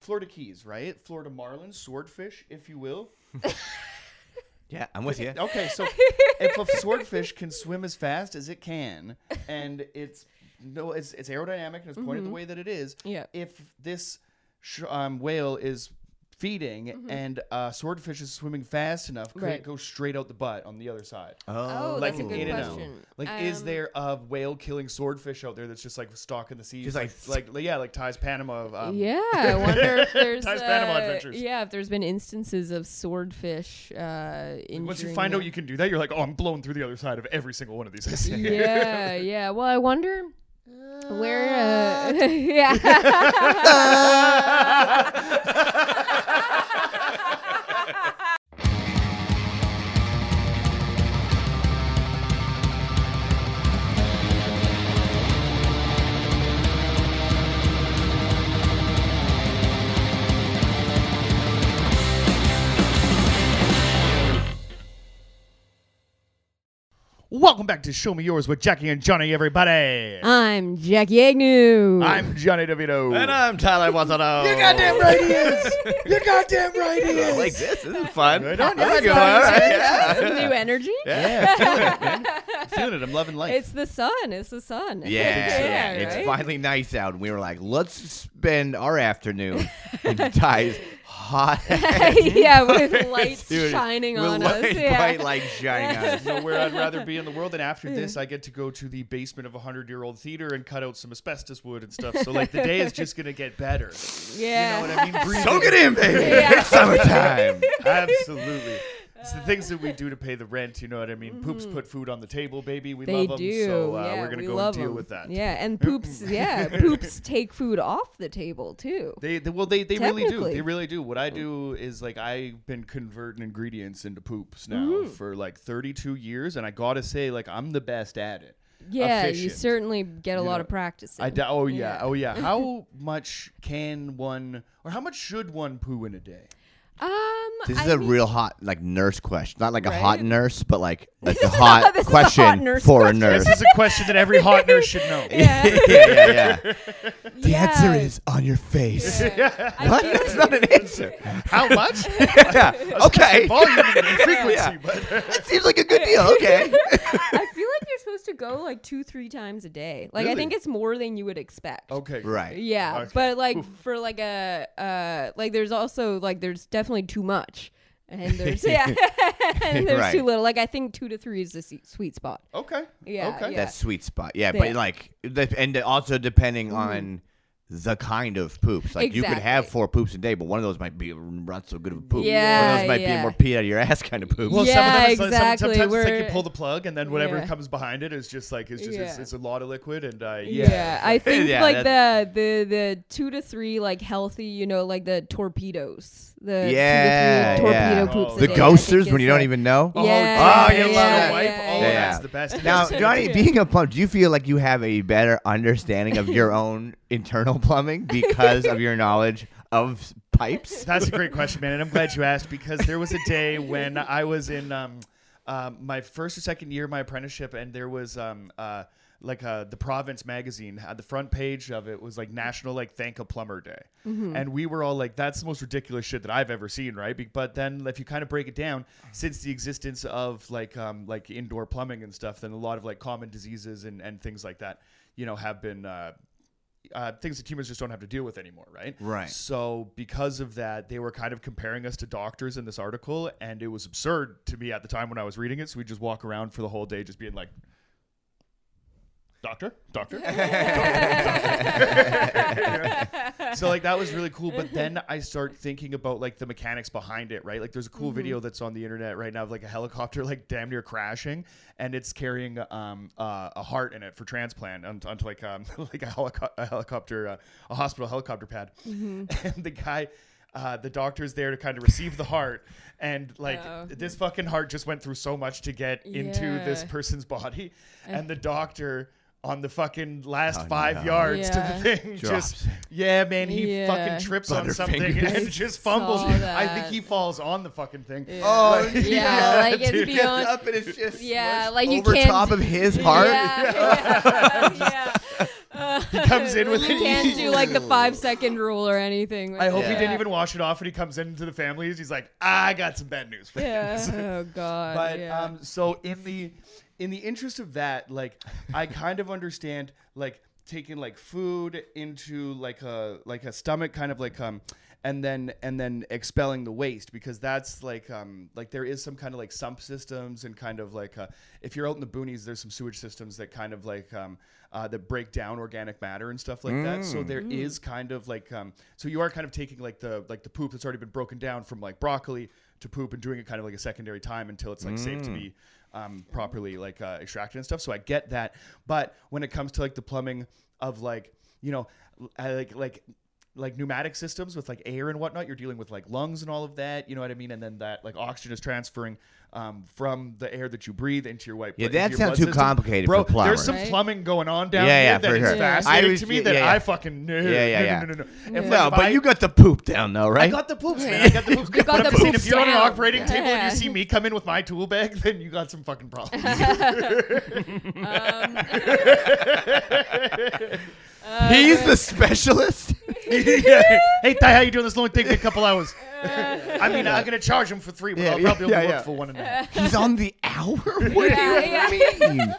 Florida Keys, right? Florida marlin, swordfish, if you will. Yeah, I'm with you. Okay, so if a swordfish can swim as fast as it can, and it's no, it's it's aerodynamic and it's pointed the way that it is. Yeah. If this sh- um, whale is feeding and uh, swordfish is swimming fast enough, could Right. it go straight out the butt on the other side? Oh, like that's a good in and out. question. Like, is Um, there a whale killing swordfish out there that's just like stalking the seas, Just like, like, yeah, like Ty's Panama? Um, yeah, I wonder if there's Ty's Panama uh, Adventures. yeah, if there's been instances of swordfish uh, injuring. Once you find the- out you can do that, you're like, oh, I'm blown through the other side of every single one of these. I see. yeah, yeah. Well, I wonder where. Uh, yeah. Welcome back to Show Me Yours with Jackie and Johnny, everybody. I'm Jackie Agnew. I'm Johnny DeVito. And I'm Tyler Wazzano. You're goddamn right he is. You're goddamn right he I is. like this. This is fun. Good on you. I like That's it. fun. All right. That's some Yeah. new energy. Yeah, I'm feeling it. I'm feeling it. I'm loving life. It's the sun. It's the sun. Yeah, yeah, it's right? finally nice out. And we were like, let's spend our afternoon in Ty's hot yeah, with lights Dude, shining with on light, us. Yeah. bright lights shining on us. know where I'd rather be in the world. And after this, I get to go to the basement of a hundred-year-old theater and cut out some asbestos wood and stuff. So like the day is just gonna get better. yeah. You know what I mean? Breathing. Soak it in, baby. Yeah. It's summertime. Absolutely. It's the things that we do to pay the rent. You know what I mean? Poops put food on the table, baby. We Mm-hmm. They love them. do. So uh, yeah, we're gonna we go love and deal 'em. with that. Yeah, and poops. yeah, poops take food off the table too. They, they well they, they really do. They really do. What I do is like I've been converting ingredients into poops now Mm-hmm. for like 32 years and I got to say like I'm the best at it. Yeah, you certainly get a You lot know, of practice. I d- oh yeah. Yeah. Oh yeah. How much can one or how much should one poo in a day? Um, This is a mean- real hot like nurse question. Not like a hot nurse, but like like a hot This is a question hot nurse for question. a nurse. This is a question that every hot nurse should know. Yeah. yeah, yeah, yeah. The Yeah. answer is on your face. Yeah. What? feel That's not an answer. How much? yeah. Okay. Volume and frequency, Yeah. but That seems like a good deal. Okay. I feel like you're supposed to go like two, three times a day. Like I Really? think it's more than you would expect. okay. right. Yeah, Okay. but like for like a uh like there's also like there's definitely too much. And there's yeah, and there's Right. too little. Like I think two to three is the se- sweet spot. Okay. Yeah, Okay. yeah. That sweet spot. Yeah, Yeah. but like, the- and also depending on the kind of poops. Like you could have four poops a day, but one of those might be not so good of a poop. one Yeah, of those might be more pee out of your ass kind of poop. Well, Yeah, some of them is, some- exactly. sometimes it's like you pull the plug, and then whatever Yeah. comes behind it is just like it's just it's, Yeah. it's a lot of liquid, and uh, Yeah, yeah. I think Yeah, like the the the two to three like healthy, you know, like the torpedoes, the Yeah, two to three yeah. torpedo poops. Oh, the day, ghosters when you don't like- even know. Oh, Yeah, oh, you yeah, love yeah, that. wipe. yeah, oh, yeah. that's the best. Now, Johnny, being a pump, do you feel like you have a better understanding of your own internal plumbing because of your knowledge of pipes? That's a great question, man, and I'm glad you asked because there was a day when I was in um, um, my first or second year of my apprenticeship, and there was um, uh, like uh, the Province magazine had the front page of it was like National like Thank a Plumber Day, and we were all like, "That's the most ridiculous shit that I've ever seen," right? Be- But then if you kind of break it down, since the existence of like um, like indoor plumbing and stuff, then a lot of like common diseases and and things like that, you know, have been. Uh, things that humans just don't have to deal with anymore, right? Right. So because of that, they were kind of comparing us to doctors in this article, and it was absurd to me at the time when I was reading it. So we just walk around for the whole day, just being like, "Doctor, doctor." so like that was really cool. But then I start thinking about like the mechanics behind it, right? Like there's a cool video that's on the internet right now of like a helicopter like damn near crashing, and it's carrying um uh, a heart in it for transplant onto, onto like um like a, helico- a helicopter uh, a hospital helicopter pad, and the guy. Uh, the doctor's there to kind of receive the heart, and like Oh. this fucking heart just went through so much to get into this person's body, and the doctor on the fucking last Oh, five no. yards to the thing Drops. just yeah man he Yeah. fucking trips on something Butterfingers. and just fumbles i think he falls on the fucking thing Oh, Like, Yeah, like it's dude. beyond. up and it's just Yeah, like you over can't- top of his heart. Yeah, yeah, yeah. Uh, he comes in with You can't do like the five second rule or anything. I hope he didn't even wash it off, and he comes into the families. He's like, I got some bad news for you. Yeah. Oh God. but yeah. um, so in the in the interest of that, like I kind of understand like taking like food into like a like a stomach, kind of like um. And then and then expelling the waste because that's like um like there is some kind of like sump systems and kind of like uh, if you're out in the boonies there's some sewage systems that kind of like um uh, that break down organic matter and stuff like that so there is kind of like um so you are kind of taking like the like the poop that's already been broken down from like broccoli to poop and doing it kind of like a secondary time until it's like safe to be um, properly like uh, extracted and stuff. So I get that, but when it comes to like the plumbing of like you know I like like like pneumatic systems with like air and whatnot, you're dealing with like lungs and all of that. You know what I mean? And then that like oxygen is transferring um, from the air that you breathe into your white. Yeah, that sounds too system. complicated Bro, for plumbers. there's some Right? plumbing going on down Yeah, here yeah, that for is sure. fascinating I was- to me yeah, that yeah. I fucking no, Yeah, yeah, yeah. no, no, no, no. If, No, like, but I- you got the poop down though, right? I got the poops, man. I got the poops. You got but the I'm saying poops if you're on an down. operating table and you see me come in with my tool bag, then you got some fucking problems. Um, He's the specialist. Yeah. Hey, Ty, how you doing? This will only take me a couple hours. Uh, I mean, I'm gonna charge him for three, but Yeah, I'll probably yeah, only yeah. work for one and a half. He's on the hour. What Yeah, do you mean?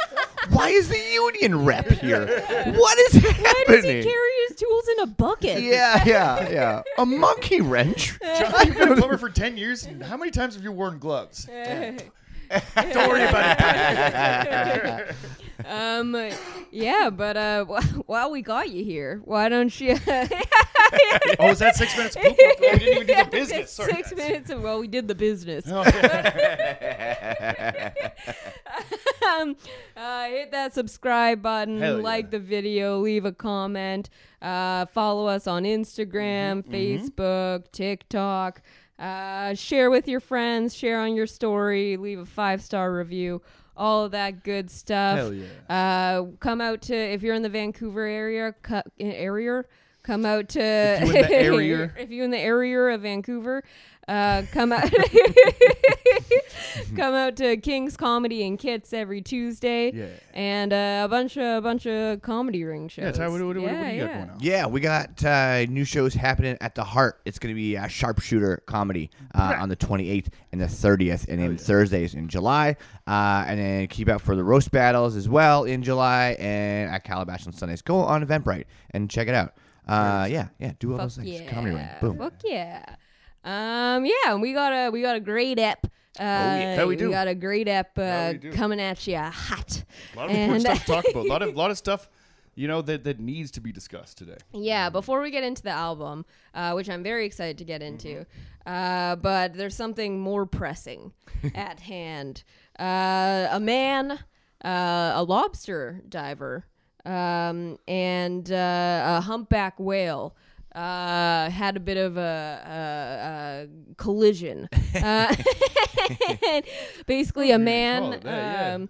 Why is the union rep here? What is why does he carry his tools in a bucket? yeah, yeah, yeah. A monkey wrench. John, you've been a plumber for ten years. And how many times have you worn gloves? Don't worry about it. Um, yeah, but uh, wh- while we got you here, why don't you? Oh, is that six minutes? Poop? Oh, we didn't even do the business. Sorry, Six guys. minutes of well, we did the business. Oh, um, uh, hit that subscribe button, Hell yeah. like the video, leave a comment, uh, follow us on Instagram, Mm-hmm, Facebook, TikTok. Uh, share with your friends, share on your story, leave a five star review, all of that good stuff. Hell yeah. Uh, come out to if you're in the Vancouver area, cu- area. Come out to If you in the area. if you in the area of Vancouver, uh, come out come out to King's Comedy and Kits every Tuesday, Yeah. and uh, a bunch of a bunch of comedy ring shows. Yeah, Ty, what, what, what, what Yeah, do you got going on? Yeah, we got uh, new shows happening at the Heart. It's going to be a sharpshooter comedy uh, on the 28th and the 30th, and then Thursdays in July. Uh, and then keep out for the roast battles as well in July and at Calabash on Sundays. Go on Eventbrite and check it out. Uh, yeah, yeah, do all Fuck those things. yeah. Comedy ring, boom. Fuck yeah. Um, yeah, we got a we got a great ep. Uh, yeah. Yeah, we do. got a great ep uh, we coming at you hot. A lot of And- stuff to talk about. A lot of lot of stuff, you know, that, that needs to be discussed today. Yeah, before we get into the album, uh, which I'm very excited to get into, Mm-hmm. uh, but there's something more pressing at hand. Uh, a man, uh, a lobster diver, um, and uh, a humpback whale. Uh, had a bit of a, a, a collision. uh, basically, a man. that, yeah. um,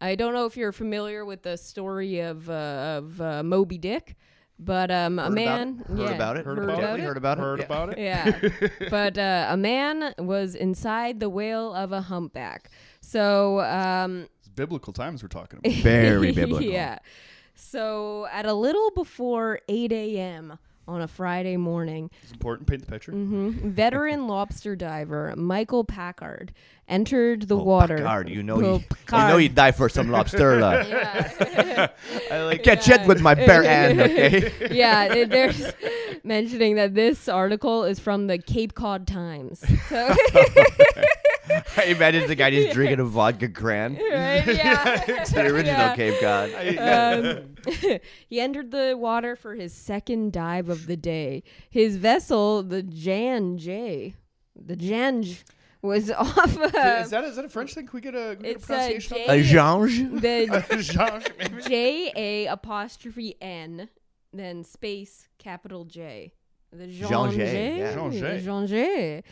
I don't know if you're familiar with the story of uh, of uh, Moby Dick, but um, a Heard about man it. Heard about it. Heard heard about about it. it. Heard about it. Heard Yeah. about it? Yeah, but uh, a man was inside the whale of a humpback. So um, It's biblical times we're talking about. Very biblical. yeah. So at a little before 8 a.m. on a Friday morning, It's important. Paint the picture. mhm, veteran lobster diver Michael Packard entered the Oh, water. Packard, you know, Oh, you, you know you die for some lobster. Uh, Yeah. I like Catch it with my bare hand, okay? yeah, there's mentioning that this article is from the Cape Cod Times. So, I imagine the guy just drinking a vodka cran. right? Yeah. The original Yeah. Cape Cod. Um, he entered the water for his second dive of the day. His vessel, the Jan J, the Janj, was off. Uh, is that is that a French thing? Can we get a, can we get a it's a pronunciation? J, A Jange? the Jean, maybe? J A apostrophe N, then space capital J. The Jean, Jean J, J. yeah. Jean J.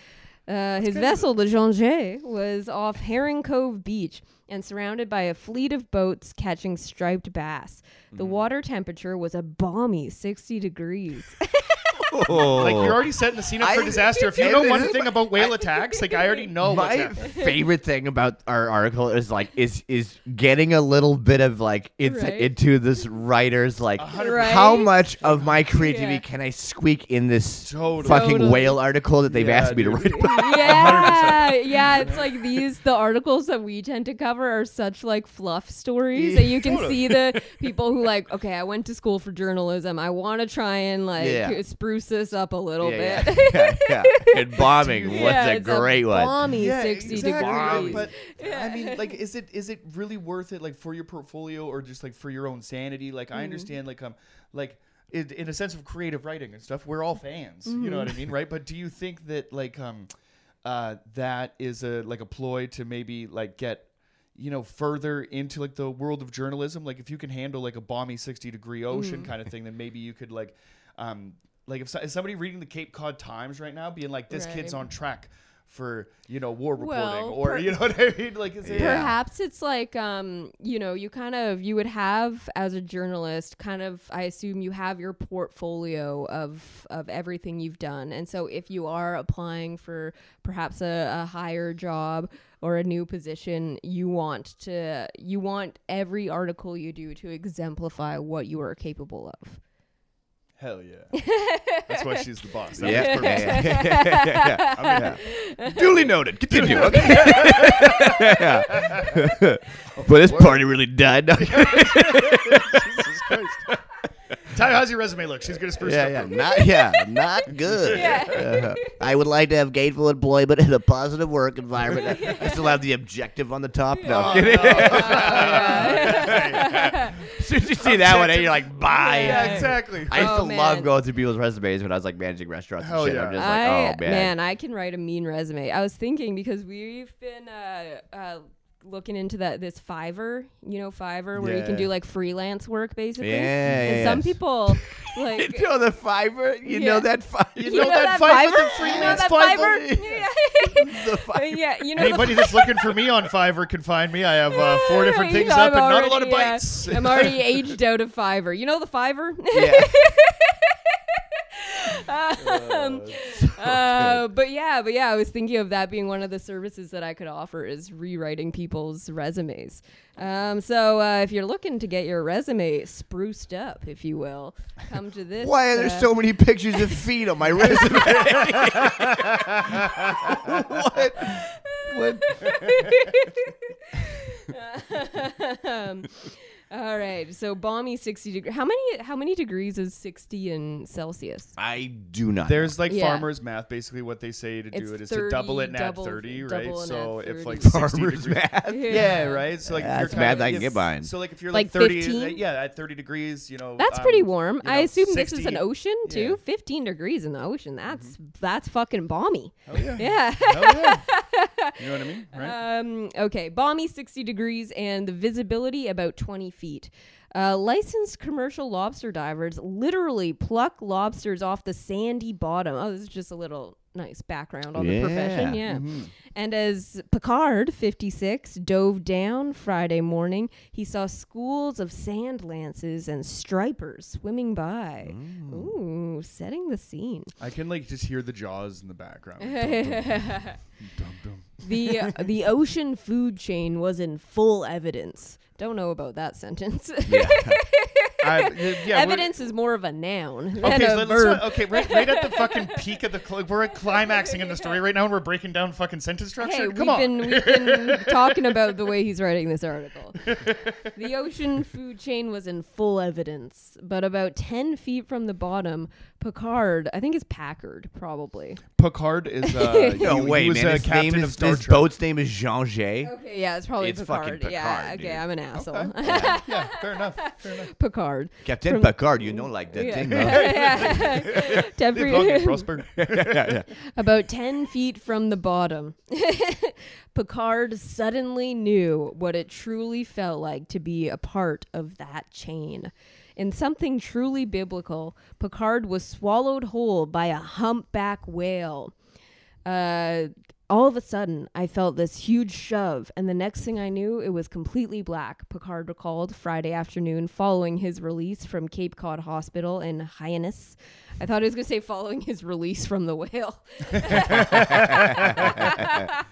the Uh, his vessel, the Jean J, was off Herring Cove Beach and surrounded by a fleet of boats catching striped bass. The Mm-hmm. water temperature was a balmy 60 degrees. Like you're already setting the scene up for I- disaster. If you know one thing my- about whale attacks, like I already know what's My happening. favorite thing about our article is like is is getting a little bit of like insight Right. into this writer's like Right? how much of my creativity Yeah. can I squeak in this Totally. fucking Totally. whale article that they've Yeah, asked me to dude. write about? yeah, yeah. It's like these. The articles that we tend to cover are such like fluff stories, and you can Totally. see the people who like. Okay, I went to school for journalism. I want to try and like Yeah. spruce this up a little yeah, bit. yeah, yeah, yeah. And bombing was yeah, a it's great one. balmy sixty exactly, degrees. But I mean, like, is it is it really worth it, like, for your portfolio or just like for your own sanity? Like, Mm-hmm. I understand, like, um, like. In, in a sense of creative writing and stuff, we're all fans. You know Mm-hmm. what I mean, right? But do you think that like um, uh, that is a like a ploy to maybe like get you know further into like the world of journalism? Like if you can handle like a balmy sixty degree ocean Mm-hmm. kind of thing, then maybe you could like um, like if so- is somebody reading the Cape Cod Times right now, being like, this kid's on track for you know war reporting Well, or per- you know what I mean? Like, is it, Yeah. Perhaps it's like um, you know, you kind of you would have as a journalist, kind of I assume you have your portfolio of of everything you've done. And so if you are applying for perhaps a, a higher job or a new position, you want to you want every article you do to exemplify what you are capable of. Hell yeah. That's why she's the boss. That Yeah, was yeah, perfect. yeah, yeah, yeah, I mean. Duly noted. Continue. Okay. Yeah. But this party really died. Jesus Christ. Ty, how's your resume look? She's gonna spruce yeah, it yeah, up. not yeah, not good. Uh, I would like to have gainful employment in a positive work environment. I still have the objective on the top. No, I'm kidding. As soon as you see that one, you're like, bye. Yeah, exactly. I used Oh, to love going through people's resumes when I was like managing restaurants Hell and shit. yeah. I'm just like, I, oh man. I can write a mean resume. I was thinking because we've been uh, uh, looking into that this Fiverr, you know, Fiverr, where you can do like freelance work basically. Yeah, and some yes. people like. you know the Fiverr? You Yeah. know that Fiverr? You You know that Fiverr, the You know that Fiverr? Fiverr? Yeah. the Fiverr. yeah, you know Anybody that's looking for me on Fiverr can find me. I have uh, four different Yeah, things I'm up and not a lot of already, yeah, bites. I'm already aged out of Fiverr. You know the Fiverr? Yeah. Um, uh, but yeah, but yeah, I was thinking of that being one of the services that I could offer is rewriting people's resumes. Um, so uh, if you're looking to get your resume spruced up, if you will, come to this. Why are there uh, so many pictures of feet on my resume? what? What? um, all right, so balmy sixty degrees. How many? How many degrees is sixty in Celsius? I do not. There's like Yeah. farmers math, basically what they say to It's do it is to double it and double- add 30, double right? and So add if 30. like 60 farmers degrees, math. Yeah, right. So like if That's you're math kinda- I can if- get behind. So like if you're Like like, 30, 15? yeah, at 30 degrees, you know, That's um, pretty warm. you I know, assume this is 60 an ocean too. yeah. Mm-hmm. Fifteen degrees in the ocean. That's that's fucking balmy. Oh yeah. Yeah. Hell yeah. You know what I mean? Right? Um, okay, balmy 60 degrees and the visibility about 20 feet. Uh, licensed commercial lobster divers literally pluck lobsters off the sandy bottom. Oh, this is just a little nice background on the profession. Yeah. Yeah. Mm-hmm. And as Picard, 56, dove down Friday morning, he saw schools of sand lances and stripers swimming by. Mm. Ooh, setting the scene. I can like just hear the jaws in the background. Dum, dum, dum, dum. the the ocean food chain was in full evidence. Don't know about that sentence. Yeah. I- uh, yeah, evidence is more of a noun than Okay, a so let's okay, right, right at the fucking peak of the cl- we're climaxing in the story right now, and we're breaking down fucking sentence structure. Hey, Come we've on, been we've been talking about the way he's writing this article. the ocean food chain was in full evidence, but about ten feet from the bottom, Picard, I think it's Packard, probably. Picard is uh, No he, way, he was man. a His captain name of is Star his Trek. boat's name is Jean Jay. Okay, yeah, it's probably It's Picard. fucking yeah, Picard, okay, dude. I'm an asshole. Okay. yeah, fair enough. Fair enough. Picard. Captain From- Picard, you know, like that Yeah. thing, huh? Yeah. Tempor- Live long and prosper. yeah, yeah. About 10 feet from the bottom, Picard suddenly knew what it truly felt like to be a part of that chain. In something truly biblical, Picard was swallowed whole by a humpback whale. Uh, all of a sudden, I felt this huge shove, and the next thing I knew, it was completely black. Picard recalled Friday afternoon following his release from Cape Cod Hospital in Hyannis. I thought he was going to say following his release from the whale.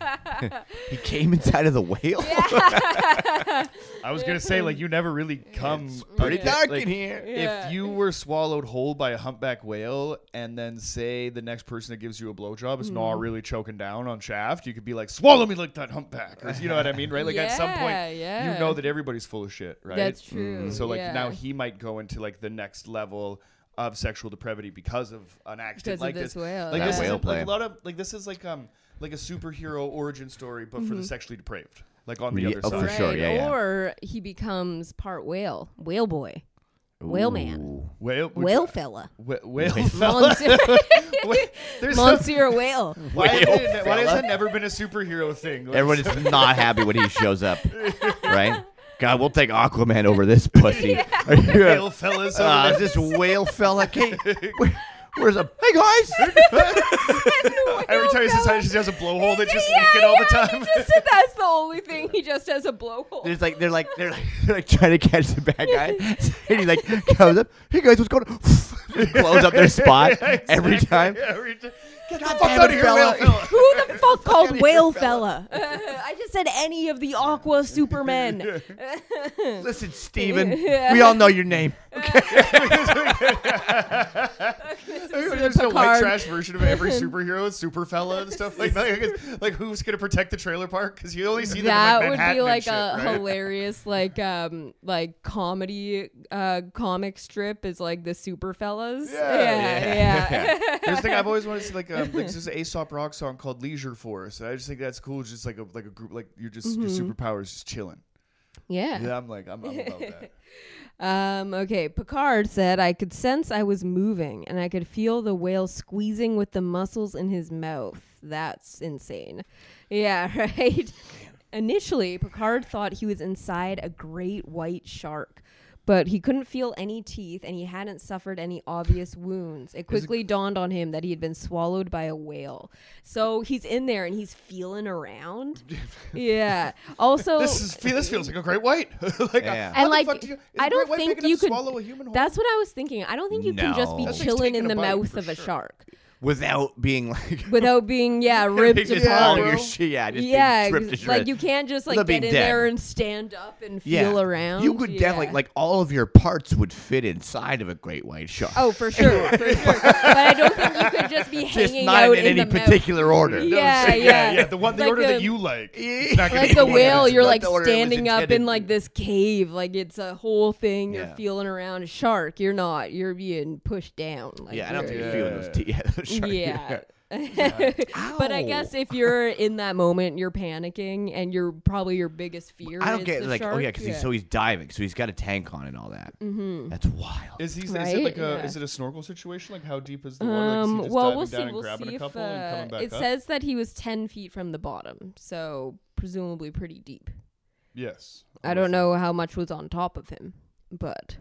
He came inside of the whale. I was gonna say like you never really come It's Pretty like, dark like, in here. Yeah. If you were swallowed whole by a humpback whale, and then say the next person that gives you a blowjob is Mm. not really choking down on shaft, you could be like, "Swallow me like that humpback," or you know what I mean, right? Like at some point, Yeah, yeah. you know that everybody's full of shit, right? That's true. So like yeah. now he might go into like the next level of sexual depravity because of an accident Because of like this whale, Like yeah. this whale like play. a lot of like this is like um like a superhero origin story, but Mm-hmm. for the sexually depraved, like on the Yeah, other oh, side. for sure, yeah, yeah. Or he becomes part whale, whale boy, whale man, Ooh. Whale, whale fella, Wh- whale fella. Monsieur, there's some- Monsieur whale. why, has Whale it, why has that never been a superhero thing? Like, Everyone is not happy when he shows up, right? God, we'll take Aquaman over this pussy. Are you- whale fellas. over Uh, there. this whale fella. Kate, where, where's a? Hey guys. Every time he says hi, she has a blowhole that's just Yeah, leaking all the yeah, time. He just said that's the only thing. He just has a blowhole. There's like they're like they're like, they're like trying to catch the bad guy, and he like comes up. Hey guys, what's going on? Just blows up their spot every time. Every time. Get the fuck out of here, fella. whale fella. Who the fuck called whale fella? I just said any of the Aqua Supermen. Listen, Steven, we all know your name. Okay. There's a white trash version of every superhero, super fella and stuff like that. Like, who's gonna protect the trailer park? Because you only see them that in like would be like shit, a right? hilarious like um like comedy uh comic strip is like the super fellas Yeah. yeah yeah, There's a thing I've always wanted to see, like, um, like this Aesop rock song called Leisure Force. And I just think that's cool. It's just like a like a group, like you're just your superpowers just chilling. yeah. Yeah, I'm like I'm, I'm about that. Um, okay, Picard said I could sense I was moving and I could feel the whale squeezing with the muscles in his mouth. That's insane. Yeah, right. Initially, Picard thought he was inside a great white shark, but he couldn't feel any teeth and he hadn't suffered any obvious wounds. It quickly dawned on him that he had been swallowed by a whale. So he's in there and he's feeling around. yeah. Also, This is this feels like a great white. like, Yeah. And, like, fuck do you, is I a don't think you could- swallow a human whole. That's what I was thinking. I don't think you can just be No. That's chilling taking in the bite, mouth for of a shark Without being like without being yeah ripped just apart. all your shit. Yeah, just yeah, being tripped like you can't just like Without get being in dead. there and stand up and yeah. feel around. You could yeah. definitely like all of your parts would fit inside of a great white shark. Oh, for sure, for sure. But I don't think you could just be just hanging not out in any the mouth. particular order. Yeah, yeah, yeah, yeah. The one, the Like order a- that you like. It's not gonna Like be the one whale, that's- you're not like the order it was standing up in intended. like this cave, like it's a whole thing. You're Yeah. feeling around. A shark, you're not. You're being pushed down. Like Yeah, I don't think you're- you're feeling those teeth. Yeah, Yeah. but I guess if you're in that moment, you're panicking, and you're probably your biggest fear. I don't is get the like shark. oh yeah, because he's so he's diving, so he's got a tank on and all that. Mm-hmm. That's wild. Is he? Is Right? it like a? Yeah. Is it a snorkel situation? Like how deep is the water? Like, is he Um, just well, we'll see. We'll see if uh, and coming back it up? says that he was ten feet from the bottom, so presumably pretty deep. yes. I don't know how much was on top of him, but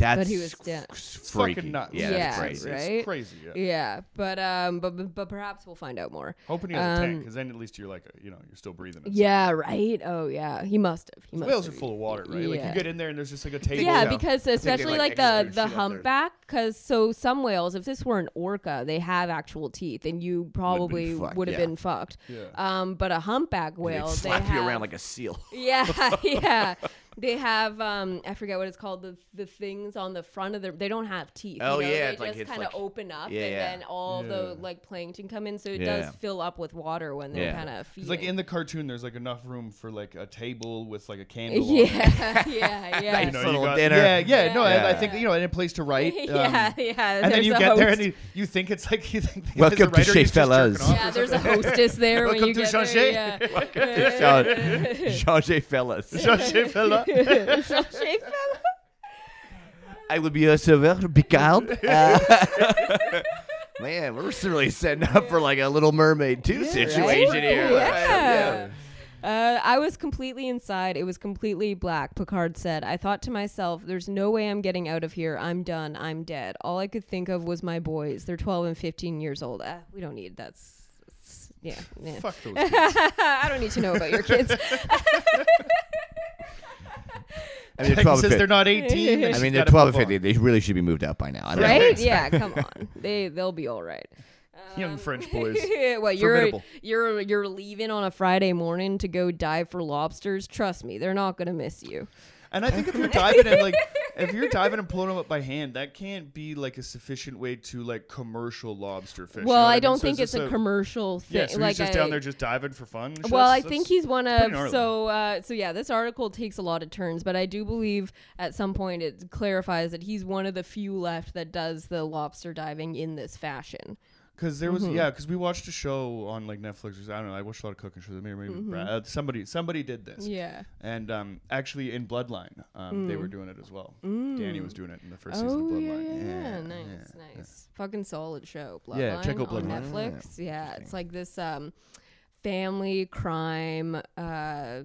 That's he was down. It's freaky. fucking nuts. Yeah, Yeah, that's crazy. It's right? crazy. Yeah. yeah, but um, but but, but perhaps we'll find out more. Hoping he has a tank, Um, because then at least you're like, a, you know, you're still breathing. and Yeah, right. Oh yeah, he must have. He must Whales are full of water, right? Like Yeah. you get in there and there's just like a table. Yeah, Yeah. because especially like, like, the the shit out there. humpback, because so some whales, if this were an orca, they have actual teeth, and you probably would have yeah. been fucked. Yeah. Um, but a humpback whale, they slap have, you around like a seal. yeah, yeah. They have um, I forget what it's called. The the things on the front of their they don't have teeth. you Oh, know? yeah, they it's like- just it's kind of like- open up, Yeah, and yeah. then all the Yeah. like plankton come in, so it Yeah. does fill up with water when they're Yeah. kind of feeding. It's like in the cartoon, there's like enough room for like a table with like a candle. on it. yeah, yeah, yeah. You know, Little you got, dinner. Yeah, yeah, no, I, I Yeah. think you know, and a place to write. um, yeah, yeah. And then there's you a get there host. and you, you think it's like you think the Welcome guy's a to writer, Chez he's just jerking Fellas. off Yeah, there's a something. hostess there when Welcome you to get Changer. there. Yeah. Jean J. Fellas. Changer I will be a server, Picard. Uh, man, we're really setting up for like a Little Mermaid 2 situation Right? here. Yeah. Uh, I was completely inside. It was completely black, Picard said. I thought to myself, there's no way I'm getting out of here. I'm done. I'm dead. All I could think of was my boys. They're 12 and 15 years old. Uh, we don't need that's yeah, yeah. Fuck those kids. I don't need to know about your kids. I mean, they're he 12 says they're not 18. I mean, they're 12 and 15. They really should be moved out by now. I don't know. right? Yeah, come on. They they'll be all right. Young French um, boys. well, you're Formidable. you're you're leaving on a Friday morning to go dive for lobsters. Trust me, they're not gonna miss you. And I think if you're diving and like if you're diving and pulling them up by hand, that can't be like a sufficient way to like commercial lobster fish. you know well, I mean? don't So think it's this a, commercial thing. Yeah, so like he's just I, down there just diving for fun. Well, I think he's one of so uh, so yeah. This article takes a lot of turns, but I do believe at some point it clarifies that he's one of the few left that does the lobster diving in this fashion. Because there was Mm-hmm. yeah, because we watched a show on like Netflix. Or, I don't know. I watched a lot of cooking shows. Maybe, maybe Brad- uh, somebody somebody did this. Mm-hmm. Yeah. And um, actually in Bloodline, um, they were doing it as well. Danny was doing it in the first season of Mm. Oh yeah, Bloodline. yeah, Yeah, nice, yeah, nice, fucking solid show. Bloodline Yeah, check out Bloodline on. Netflix. Yeah, it's like this um, family crime uh,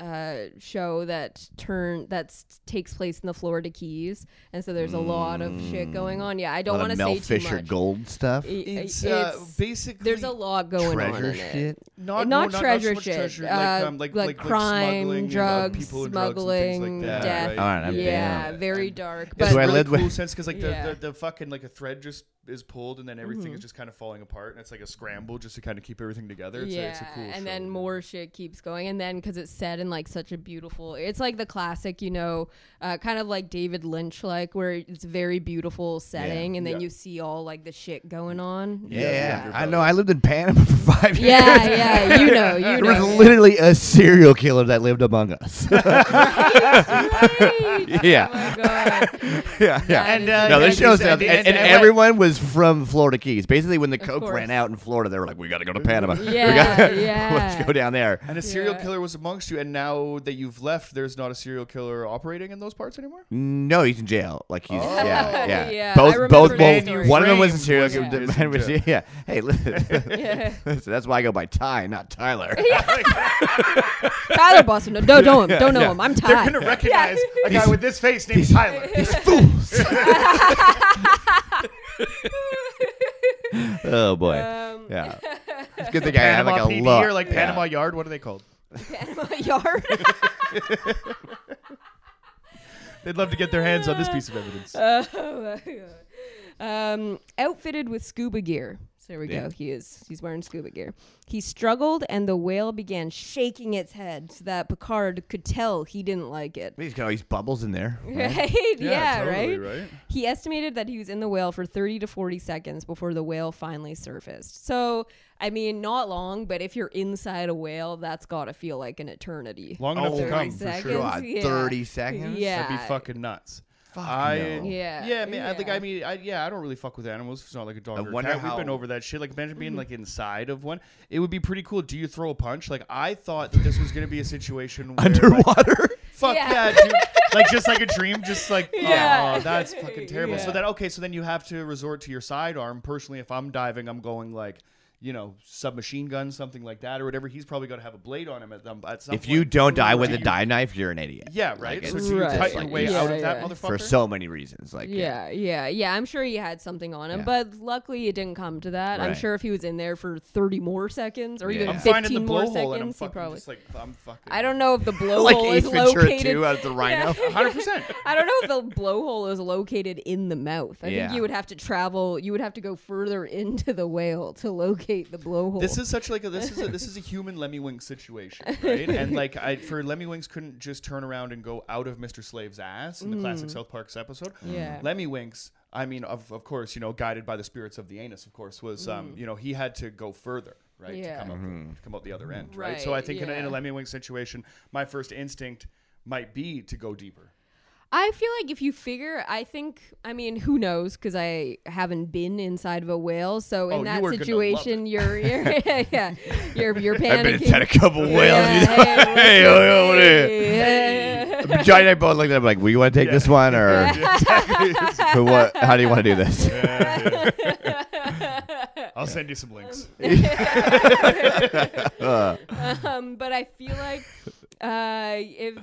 uh, show that turn that takes place in the Florida Keys, and so there's a lot of shit going on. Yeah, I don't want to Mel say Fisher too much. gold stuff. I- It's, uh, basically there's a lot going on Treasure in it. shit. not not no, treasure so much shit, treasure, uh, like, um, like, like like crime, smuggling, drugs, and, uh, people and smuggling, drugs and things like that, death. right? All right, I'm yeah, down. very And dark. It's But I really lived with- cool sense because like the, Yeah. the, the fucking like a thread just is pulled and then everything Mm-hmm. is just kind of falling apart and it's like a scramble just to kind of keep everything together. It's, yeah, a, it's a cool and show. then more shit keeps going, and then because it's set in like such a beautiful, it's like the classic, you know, uh, kind of like David Lynch, like where it's very beautiful setting, and then Yeah. you see all like the shit going on. Yeah, Yeah, I know. I lived in Panama for five years. Yeah, yeah, you know, you There know. was literally a serial killer that lived among us. Yeah. Oh my god. yeah, yeah. And, uh, no, yeah, this shows and- that, and, and- and and- everyone was from Florida Keys. Basically, when the coke course. ran out in Florida, they were like, "We got to go to Panama. We Yeah, gotta- yeah. Let's go down there." And a serial Yeah. killer was amongst you, and now that you've left, there's not a serial killer operating in those parts anymore. No, he's in jail. Like he's Oh. yeah, yeah. Yeah, I both, remember both, that both. story. One of them was a serial was- killer. yeah. the man was- Yeah. yeah. Hey, listen, Yeah. listen, that's why I go by Ty, not Tyler. Tyler Boston. No, don't know him. Don't know yeah. him. I'm Ty. They're Ty. gonna recognize a guy with this face named Tyler. These fools. oh boy. Um, yeah. It's a good thing I have Panama like a PD look. or like Yeah. Panama Yard. What are they called? Panama Yard. They'd love to get their hands on this piece of evidence. Oh. Um, outfitted with scuba gear. So there we Yeah. go. He is. He's wearing scuba gear. He struggled, and the whale began shaking its head so that Picard could tell he didn't like it. He's got all these bubbles in there. Right? Yeah, totally, right? right? He estimated that he was in the whale for 30 to 40 seconds before the whale finally surfaced. So, I mean, not long, but if you're inside a whale, that's got to feel like an eternity. Long enough to 30 come for seconds. sure. God, yeah. 30 seconds? Yeah. That'd be fucking nuts. Fuck I no. Yeah. yeah, man. I think. I mean, I, yeah, I don't really fuck with animals. It's not like a dog I or a wonder cat. We've been over that shit. Like imagine Mm-hmm. being like inside of one. It would be pretty cool. Do you throw a punch? Like I thought that this was gonna be a situation where, like, Underwater? fuck Yeah. yeah, dude. like just like a dream, just like Yeah. oh, that's fucking terrible. So Yeah. then okay, so then you have to resort to your sidearm. Personally, if I'm diving, I'm going like. You know, submachine gun, something like that, or whatever. He's probably got to have a blade on him at, um, at some if you don't die with a die knife, you're an idiot. Yeah, right. Like, so it's do you Right. cut your like- way Yeah, out of that yeah. motherfucker? For so many reasons. Like, Yeah, yeah, yeah. I'm sure he had something on him, Yeah. but luckily it didn't come to that. I'm Right. sure if he was in there for 30 more seconds or even I'm 15 finding the more blowhole, and I'm seconds, he fucking probably. just like I'm fucking. I don't know if the blowhole like is Ventura located. 2 out of the Rhino. hundred percent. I don't know if the blowhole is located in the mouth. I Yeah. think you would have to travel. You would have to go further into the whale to locate the blowhole. This is such like a this is a, this is a human Lemmiwinks situation, right? and like I for Lemmiwinks couldn't just turn around and go out of Mr. Slave's ass in the classic South Park's episode. Mm. Yeah. Lemmiwinks, I mean, of of course, you know, guided by the spirits of the anus, of course, was um, you know, he had to go further, right, Mm. Yeah. to come out the, to come out the other end, right? So I Right, think in, a, in a yeah. Lemmiwinks situation, my first instinct might be to go deeper. I feel like if you figure, I think, I mean, who knows? Because I haven't been inside of a whale, so Oh, in you that were situation, you're, you're, yeah, you're, you're panicking. I've been inside a couple whales. Yeah, you know? hey, hey, yo, yo, what are. Johnny and I both looked at him like, "We want to take Yeah. this one, or who, what? How do you want to do this?" I'll send you some links. Um, but I feel like uh, if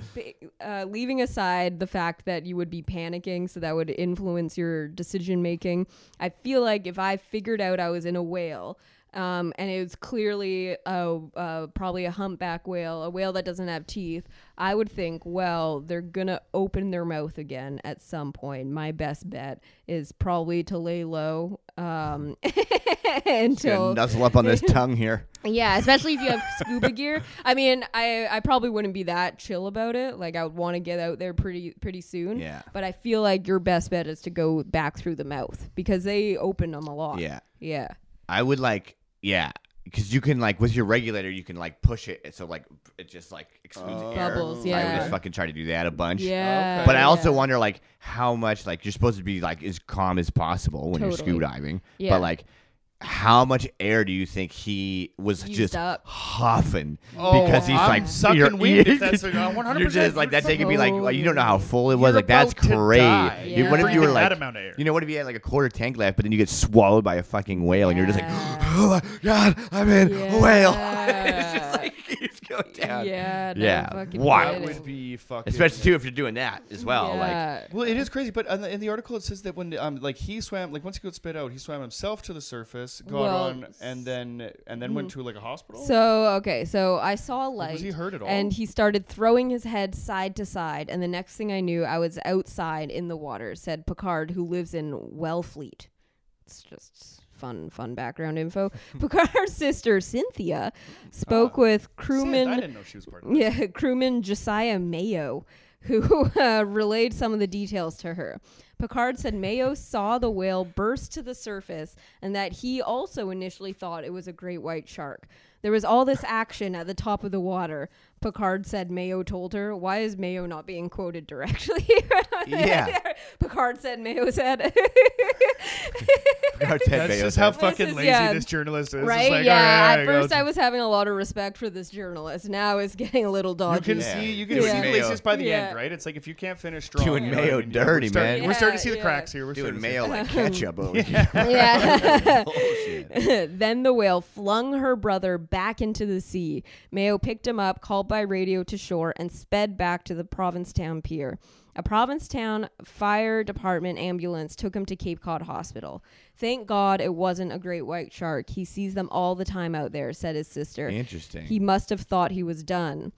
uh, leaving aside the fact that you would be panicking, so that would influence your decision making. I feel like if I figured out I was in a whale. Um, and it was clearly a, uh, probably a humpback whale, a whale that doesn't have teeth. I would think, well, they're gonna open their mouth again at some point. My best bet is probably to lay low um, until nuzzle up on this tongue here. yeah, especially if you have scuba gear. I mean, I I probably wouldn't be that chill about it. Like I would want to get out there pretty pretty soon. Yeah. But I feel like your best bet is to go back through the mouth because they open them a lot. Yeah. Yeah. I would like, yeah, because you can like with your regulator, you can like push it, so like it just like excludes Oh. air. Bubbles, I would just fucking try to do that a bunch. Yeah. But I also yeah. wonder like how much like you're supposed to be like as calm as possible when you're scuba diving. Yeah. But like how much air do you think he was Used just up. huffing Oh, because he's I'm like sucking you're- wind if that's like, uh, 100%. You're just like that thing could be like well, you don't know how full it was. You're like that's about to crazy. die. You- What if you were Breathing like that amount of air. you know what if you had like a quarter tank left, but then you get swallowed by a fucking whale and you're just like Yeah. oh my god, I'm in a whale. it's just like keeps going down. Yeah. no Yeah. fucking Wild. kidding. would be fucking. Especially too if you're doing that as well. Like Well, it is crazy, but in the, in the article it says that when um like he swam like once he got spit out, he swam himself to the surface, got Well, on, and then and then went to like a hospital. So okay, so I saw a light. was he hurt at all? And he started throwing his head side to side, and the next thing I knew, I was outside in the water. Said Picard, who lives in Wellfleet. It's just fun, fun background info. Picard's sister Cynthia spoke with Sand, I crewman. didn't know she was part of. Yeah, crewman Josiah Mayo, who uh, relayed some of the details to her. Picard said Mayo saw the whale burst to the surface and that he also initially thought it was a great white shark. There was all this action at the top of the water. Picard said Mayo told her. Why is Mayo not being quoted directly? Yeah. Picard said Mayo said. Ted That's Bayo just said. how This fucking is- lazy yeah. this journalist is. Right? like, yeah. all right, At there first. I was having a lot of respect for this journalist. Now it's getting a little You can Yeah. see you can Doing see Mayo. laziest by the Yeah. end, right? It's like if you can't finish strong, Doing you know Mayo I mean? Dirty, we're starting, man. We're starting to see Yeah, the cracks here. We're doing starting to see mayo like ketchup over here. Yeah. Then the whale flung her brother back into the sea. Mayo picked him up, called by radio to shore, and sped back to the Provincetown pier. A Provincetown fire department ambulance took him to Cape Cod Hospital. Thank God it wasn't a great white shark. He sees them all the time out there, said his sister. Interesting. He must have thought he was done.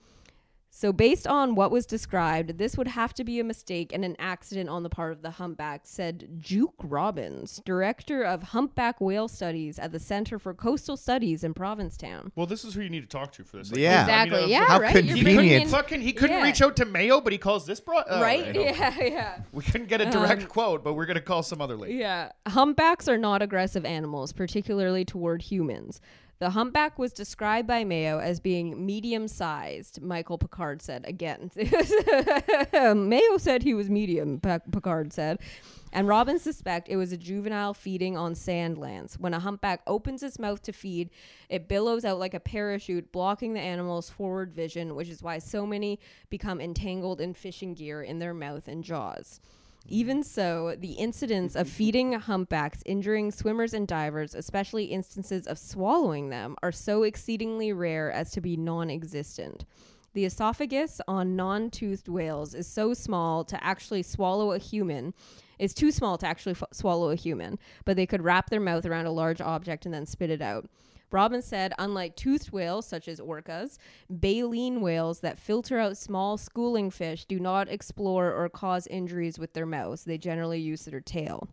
So, based on what was described, this would have to be a mistake and an accident on the part of the humpback, said Juke Robbins, director of humpback whale studies at the Center for Coastal Studies in Provincetown. Well, this is who you need to talk to for this. Like, Yeah. I mean, Exactly. uh, yeah, How right. You're He bringing convenient. fucking he couldn't Yeah. reach out to Mayo, but he calls this bro. oh, right? Yeah, yeah. We couldn't get a direct Um, quote, but we're gonna call some other lady. Yeah. Humpbacks are not aggressive animals, particularly toward humans. The humpback was described by Mayo as being medium sized, Michael Picard said again. Mayo said he was medium, Picard said. And Robin suspect it was a juvenile feeding on sand lances. When a humpback opens its mouth to feed, it billows out like a parachute, blocking the animal's forward vision, which is why so many become entangled in fishing gear in their mouth and jaws. Even so, the incidents of feeding humpbacks injuring swimmers and divers, especially instances of swallowing them, are so exceedingly rare as to be non existent. The esophagus on non toothed whales is so small to actually swallow a human, is too small to actually f- swallow a human, but they could wrap their mouth around a large object and then spit it out. Robbins said, unlike toothed whales such as orcas, baleen whales that filter out small schooling fish do not explore or cause injuries with their mouths. They generally use their tail.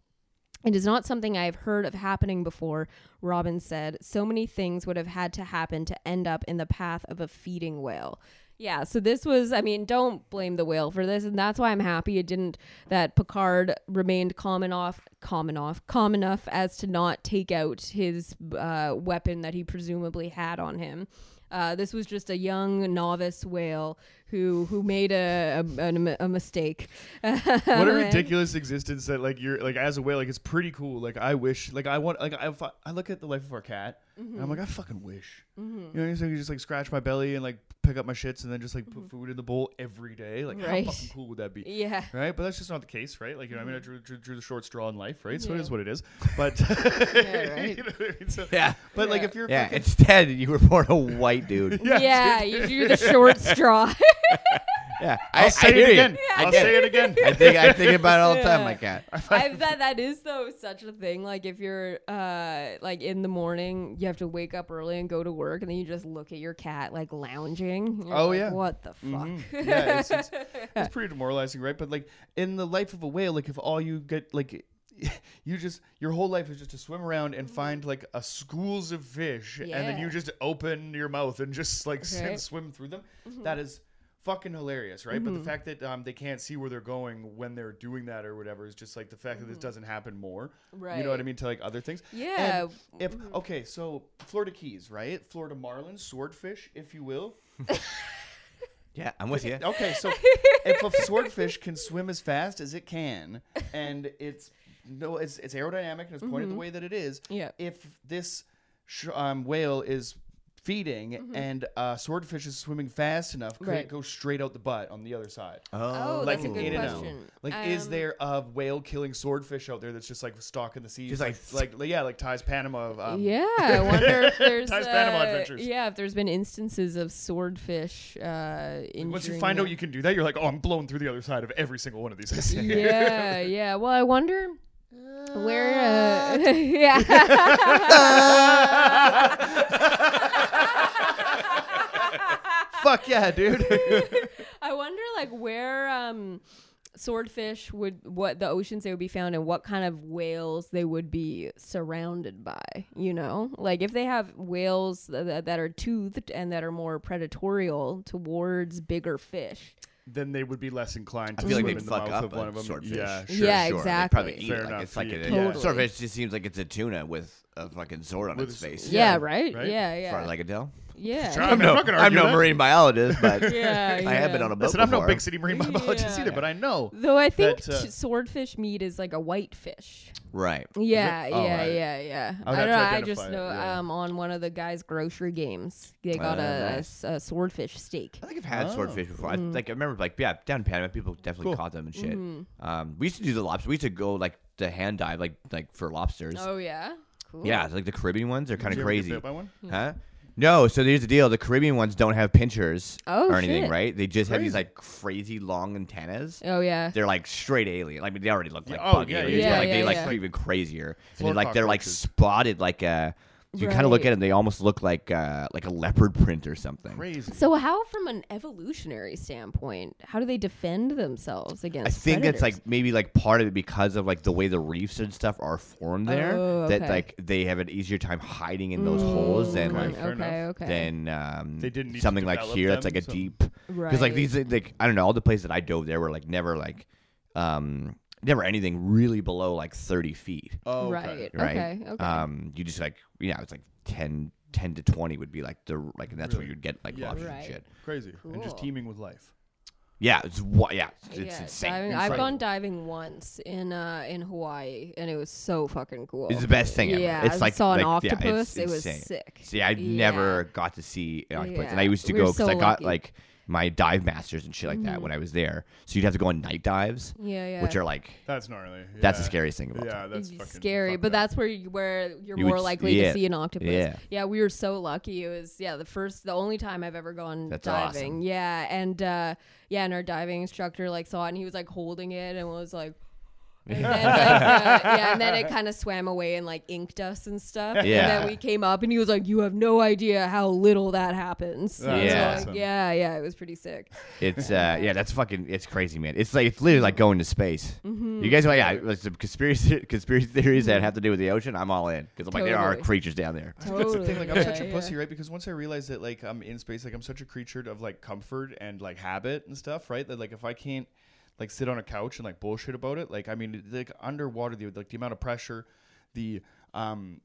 It is not something I have heard of happening before, Robin said. So many things would have had to happen to end up in the path of a feeding whale. Yeah, so this was, I mean, don't blame the whale for this, and that's why I'm happy it didn't, that Picard remained calm enough, calm enough, calm enough as to not take out his uh, weapon that he presumably had on him. Uh, this was just a young novice whale who who made a a, a, a mistake. what a ridiculous existence that like you're like as a whale like it's pretty cool like i wish like i want like i, I look at the life of our cat and i'm mm-hmm. like i fucking wish mm-hmm. you know so you just like scratch my belly and like pick up my shits and then just like put mm-hmm. food in the bowl every day like Right. how fucking cool would that be Yeah. right but that's just not the case right like you know i mean i drew, drew, drew the short straw in life right so it Yeah. is what it is but right. you know I mean? So- Yeah. but like if you're Yeah. fucking- Instead, you were born a white dude. Yeah, Yeah, you do the short straw. Yeah, I'll I, say I it again. I I'll say it. it again. I think I think about it all the time, Yeah. my cat. I that that is though such a thing. Like if you're uh like in the morning, you have to wake up early and go to work, and then you just look at your cat like lounging. Oh, like, yeah. what the fuck? Mhm. Yeah, it's, it's, it's pretty demoralizing, right? But like in the life of a whale, like if all you get like you just your whole life is just to swim around and find like a schools of fish, and then you just open your mouth and just like s- Right. swim through them. That is fucking hilarious, right? But the fact that um, they can't see where they're going when they're doing that or whatever is just like the fact that this doesn't happen more. Right. You know what I mean? To like other things. Yeah. And if okay, so Florida Keys, right? Florida marlin, swordfish, if you will. Yeah, I'm with you. Okay, so if a swordfish can swim as fast as it can, and it's no, it's, it's aerodynamic and it's pointed the way that it is. Mm-hmm. Yeah. If this sh- um, whale is feeding and a swordfish is swimming fast enough, could Mm-hmm. Right. it go straight out the butt on the other side? Oh, like that's a good in and out. question. Like, is Um, there a whale killing swordfish out there that's just like stalking the seas, Just like, like- like, yeah, like Ty's Panama? Um, yeah, I wonder if there's Times Panama uh, Adventures. Yeah, if there's been instances of swordfish uh, injuring. Once you find the- out you can do that, you're like, oh, I'm blowing through the other side of every single one of these. Yeah, yeah. Well, I wonder where. Uh, yeah. Fuck yeah, dude. I wonder, like, where um, swordfish would, what the oceans they would be found, and what kind of whales they would be surrounded by. You know, like if they have whales that, that are toothed and that are more predatorial towards bigger fish. then they would be less inclined to I feel like swim they'd in the fuck mouth up of one a of them. swordfish. Yeah, Sure, sure. Yeah, sure. exactly. They'd probably eat Fair it. Like enough. it's like a Totally. swordfish just seems like it's a tuna with a fucking sword on With its a- face. Yeah, Yeah, right? right? Yeah, As far as yeah. I can tell. Yeah. Sure. I'm I'm no, not gonna I'm no that. marine biologist, but Yeah, I have been on a boat Listen, I'm no big city marine biologist Yeah. either, but I know. Though I think that, uh, swordfish meat is like a white fish. Right. Yeah, Oh, yeah, I- yeah, yeah. I would I don't know. I just it, know yeah. um on one of the guys' grocery games, they got Uh, a, a nice. s- a swordfish steak. I think I've had Oh. swordfish before. I, Mm. like I remember, like yeah, down in Panama, people definitely Cool. caught them and shit. Mm-hmm. Um, we used to do the lobster. We used to go like the hand dive, like like for lobsters. Oh yeah, cool. Yeah, like the Caribbean ones are kind Did of you ever get crazy, bit by one? huh? No, so here's the deal: the Caribbean ones don't have pinchers Oh, or anything, shit. right? They just have these Crazy. like crazy long antennas. Oh yeah. They're like straight alien. Like mean, they already look like oh, bug yeah, aliens, yeah, but like yeah, they like yeah. are even crazier. And they're like they're like cockroaches. spotted like a. You kind of look Right. at them; they almost look like uh, like a leopard print or something. Crazy. So how, from an evolutionary standpoint, how do they defend themselves against? I think it's predators? like maybe like part of it because of like the way the reefs and stuff are formed there Oh, that like they have an easier time hiding in those holes than Okay. like okay, okay. than um, They didn't need something like develop here that's like a so- deep because like these like I don't know all the places that I dove there were like never like um never anything really below like 30 feet Oh, okay. right. right Okay. Okay. um you just like yeah it's like 10 10 to 20 would be like the like and that's where you'd get like Yeah. lobsters Right. and shit Crazy. And just teeming with life. yeah it's what yeah it's, it's yeah, insane diving- I've gone diving once in uh in Hawaii, and it was so fucking cool. It's the best thing ever. Yeah, It's I like saw an like, yeah, octopus. it's it was insane. sick. See, I Yeah. never got to see an octopus, and I used to we go were because I got lucky. like my dive masters and shit like that when I was there. So you'd have to go on night dives, Yeah, yeah. which are like That's gnarly. that's the Yeah. scariest thing about. Yeah, them. that's It's fucking scary, fucked but up. that's where you, where you're You more would s- likely yeah, to see an octopus. yeah. we were so lucky. It was yeah, the first, the only time I've ever gone That's diving. awesome. Yeah, and uh, yeah, and our diving instructor like saw it and he was like holding it and was like. And then, like, uh, yeah, and then it kind of swam away and like inked us and stuff. Yeah. And Yeah. then we came up and he was like, "You have no idea how little that happens." And I was like, yeah, yeah, it was pretty sick. It's uh yeah, that's fucking it's crazy, man. It's like it's literally like going to space. Mm-hmm. You guys, like, yeah, like some conspiracy conspiracy theories that have to do with the ocean. I'm all in because I'm like there are creatures down there. That's the thing. Like I'm Yeah, such a yeah. pussy, right? Because once I realized that like I'm in space, like I'm such a creature of like comfort and like habit and stuff, right? That like if I can't like sit on a couch and like bullshit about it, like I mean, like underwater, the like the amount of pressure, the um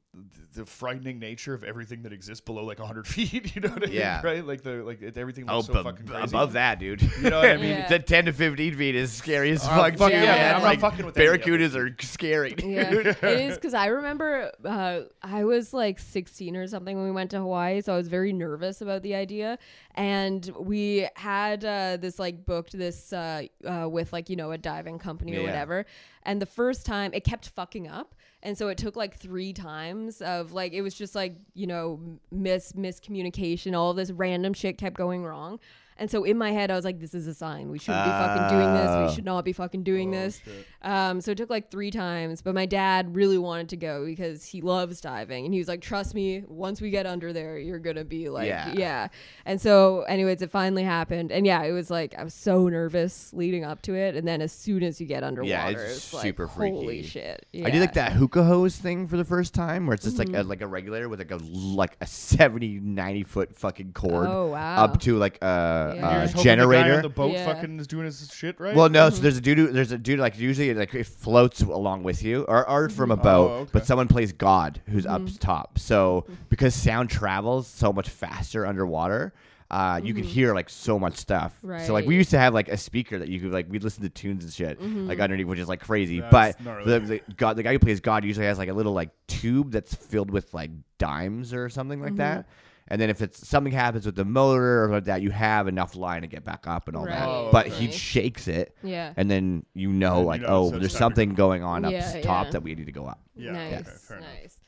the frightening nature of everything that exists below like 100 feet you know what i Yeah. mean right like the like it, everything Oh, so but fucking crazy above that, dude. You know what I mean? Yeah. The 10 to 15 feet is scary as Oh, fuck, fuck too, yeah, man. man, I'm not Like, fucking with any of barracudas are scary. yeah, it is because I remember uh, I was like 16 or something when we went to Hawaii, so I was very nervous about the idea. And we had uh, this like booked this uh, uh, with like you know a diving company or whatever. And the first time it kept fucking up, and so it took like three times of like it was just like you know mis miscommunication, all this random shit kept going wrong. And so in my head, I was like, this is a sign. We shouldn't be fucking doing this. We should not be fucking doing Oh, this. Um, so it took like three times, but my dad really wanted to go because he loves diving, and he was like, "Trust me, once we get under there, you're gonna be like, Yeah. yeah." And so, anyways, it finally happened, and yeah, it was like I was so nervous leading up to it, and then as soon as you get underwater, it's it's, like, super holy freaky. shit. I did like Mm-hmm. that hookah hose thing for the first time, where it's just like a, like a regulator with like a like a 70, 90 foot fucking cord Oh, wow. up to like a, Yeah. You're a just hoping the guy on generator. the boat Yeah. fucking is doing his shit right. Well, no. Mm-hmm. So there's a dude. Who, there's a dude like usually like it floats along with you, or, or from a Mm-hmm. boat. Oh, okay. But someone plays God who's up top. So because sound travels so much faster underwater. Uh, you can hear like so much stuff. So like we Mm-hmm. Right. used to have like a speaker that you could like we'd listen to tunes and shit like underneath, which is like crazy. That's but gnarly. the, the God, the guy who plays God usually has like a little like tube that's filled with like dimes or something like that. And then if it's something happens with the motor or like that, you have enough line to get back up and all that. Right, But he shakes it Yeah. and then you know And you like know oh it's- it's there's time something going on up Yeah, top yeah. that we need to go up Yeah. nice, okay, fair enough. nice.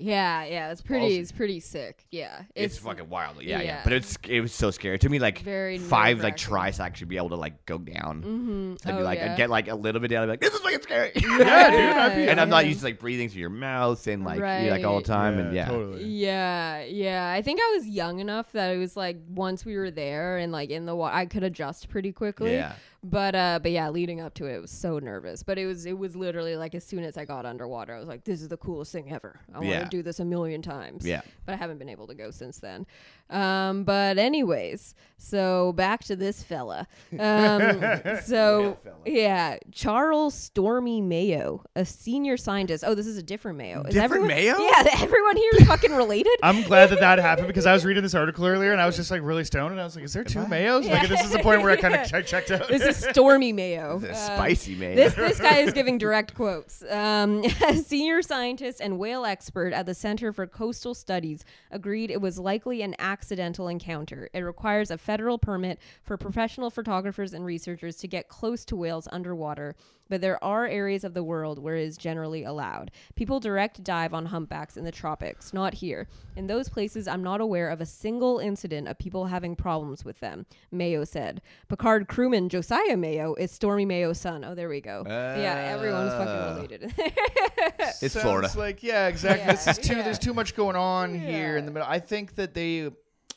Yeah, yeah, it's pretty. Ballsy. It's pretty sick. Yeah, it's, fucking wild yeah, yeah yeah. but it's it was so scary to me like Very five like nerve-wracking. tries to actually be able to like go down Mm-hmm. so I'd be oh, like yeah. I'd get like a little bit down I'd be like this is fucking scary Yeah, dude. I'd be, and I'm not yeah. used to like breathing through your mouth and like you like all the Right. time and yeah totally. Yeah, yeah. I think I was young enough that it was like once we were there and like in the water, I could adjust pretty quickly. Yeah. But uh, but yeah, leading up to it, I was so nervous. But it was it was literally like as soon as I got underwater, I was like, this is the coolest thing ever. I want Yeah. to do this a million times. Yeah. But I haven't been able to go since then. Um, but anyways, so back to this fella. Um, so yeah, Charles Stormy Mayo, a senior scientist. Oh, this is a different Mayo. Is Different everyone, Mayo? Yeah, everyone here is fucking related. I'm glad that that happened because I was reading this article earlier and I was just like really stoned and I was like, is there two Mayos? Like this is the point where I kind of ch- checked out. this is Stormy Mayo. It's Um, spicy man This this guy is giving direct quotes. Um, a senior scientist and whale expert at the Center for Coastal Studies agreed it was likely an accidental encounter. It requires a federal permit for professional photographers and researchers to get close to whales underwater, but there are areas of the world where it is generally allowed. People direct dive on humpbacks in the tropics, not here. In those places, I'm not aware of a single incident of people having problems with them, Mayo said. Picard crewman Josiah Mayo is Stormy Mayo's son. Oh, there we go. yeah, everyone's fucking ah. related. It's Sounds Florida. Like yeah, exactly. Yeah, this is too. yeah. There's too much going on here in the middle. I think that they.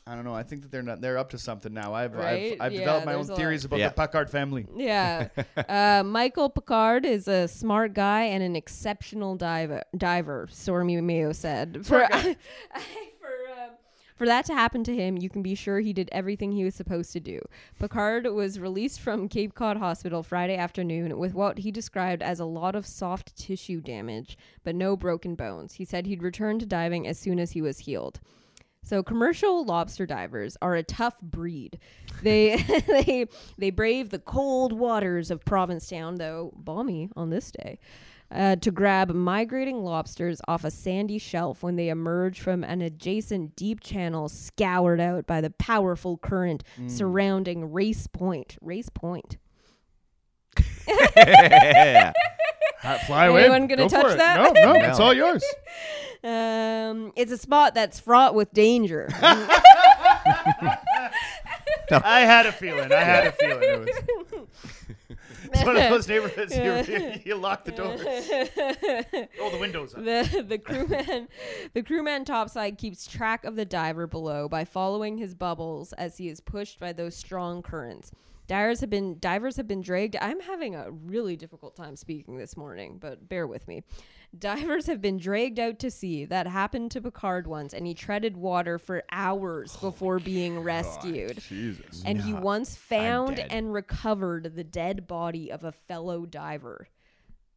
I don't know. I think that they're not. They're up to something now. I've Right? I've, I've Yeah, developed my own there's a lot. theories about Yeah. the Packard family. yeah. Uh, Michael Picard is a smart guy and an exceptional diver. Diver, Stormy Mayo said. For, for, um, for that to happen to him, you can be sure he did everything he was supposed to do. Picard was released from Cape Cod Hospital Friday afternoon with what he described as a lot of soft tissue damage, but no broken bones. He said he'd return to diving as soon as he was healed. So commercial lobster divers are a tough breed. They they they brave the cold waters of Provincetown, though balmy on this day, uh, to grab migrating lobsters off a sandy shelf when they emerge from an adjacent deep channel scoured out by the powerful current surrounding Race Point. Race Point. yeah. Ha- Fly away. Anyone gonna touch that? No, no, No. it's all yours. Um, it's a spot that's fraught with danger. I had a feeling. I had a feeling. It was. It's one of those neighborhoods you, you lock the doors. Roll the windows up. the the crewman the crewman topside keeps track of the diver below by following his bubbles as he is pushed by those strong currents. Divers have been divers have been dragged. I'm having a really difficult time speaking this morning, but bear with me. Divers have been dragged out to sea. That happened to Picard once, and he treaded water for hours before being rescued. Jesus. And he once found dead. and recovered the dead body of a fellow diver.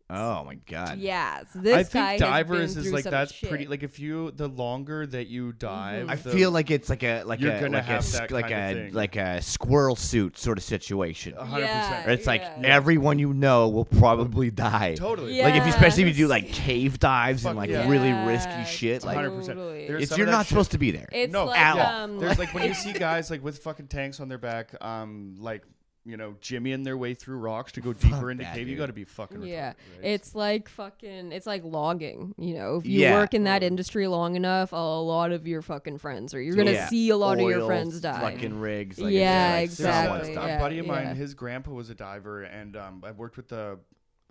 Oh my god. Yeah, so this I guy think has divers been is like that's shit. pretty. Like if you the longer that you dive, I the- feel like it's like a like You're a gonna like a have s- that like kind a of thing. like a squirrel suit sort of situation. hundred Yeah. percent. Or it's like Yeah. everyone you know will probably die. Totally. Yeah. Like if you especially if you do like cave dives and like yeah. really Yeah, risky shit, like 100%. totally. It's you're not shit- supposed to be there. It's no, like at all. um, There's like when you see guys like with fucking tanks on their back, um, like you know, jimmying their way through rocks to go deeper into that, cave. You dude. got to be fucking. Yeah, retarded, right? it's like fucking. It's like logging. You know, if you Yeah. work in that industry long enough, a lot of your fucking friends, or you're gonna Yeah. see a lot of your Oil, friends die. Fucking rigs. Like, Yeah, it's so much exactly, stuff. yeah. a buddy of mine, yeah. his grandpa was a diver, and um, I worked with the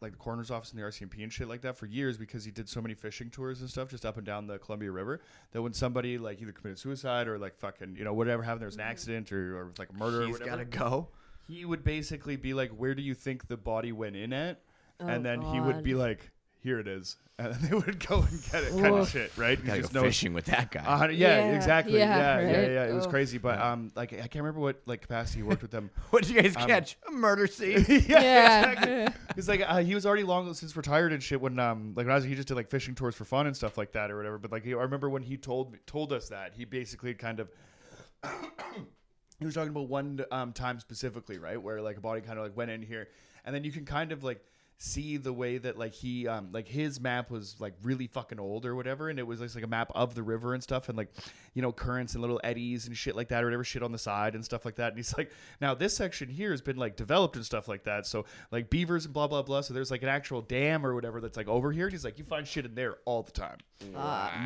like the coroner's office and the RCMP and shit like that for years because he did so many fishing tours and stuff just up and down the Columbia River that when somebody like either committed suicide or like fucking you know whatever happened, there was an accident or, or like a murder or He's whatever. gotta go. He would basically be like, "Where do you think the body went in at?" Oh, and then he would God. be like, "Here it is," and then they would go and get it, kind of Oof. shit, right? You Gotta just go know- fishing with that guy. a hundred- yeah, Yeah, exactly. yeah, Yeah, yeah, right. yeah, It was Oh. crazy, but um, like I can't remember what like capacity he worked with them. what did you guys um, catch? A murder scene. Yeah. He's like uh, he was already long since retired and shit when um like when I was he just did like fishing tours for fun and stuff like that or whatever. But like he, I remember when he told me, told us that he basically kind of he was talking about one um time specifically right? Where like a body kind of like went in here. And then you can kind of like see the way that like he um like his map was like really fucking old or whatever and it was just like a map of the river and stuff and like you know currents and little eddies and shit like that or whatever shit on the side and stuff like that and he's like now this section here has been like developed and stuff like that so like beavers and blah blah blah so there's like an actual dam or whatever that's like over here and he's like you find shit in there all the time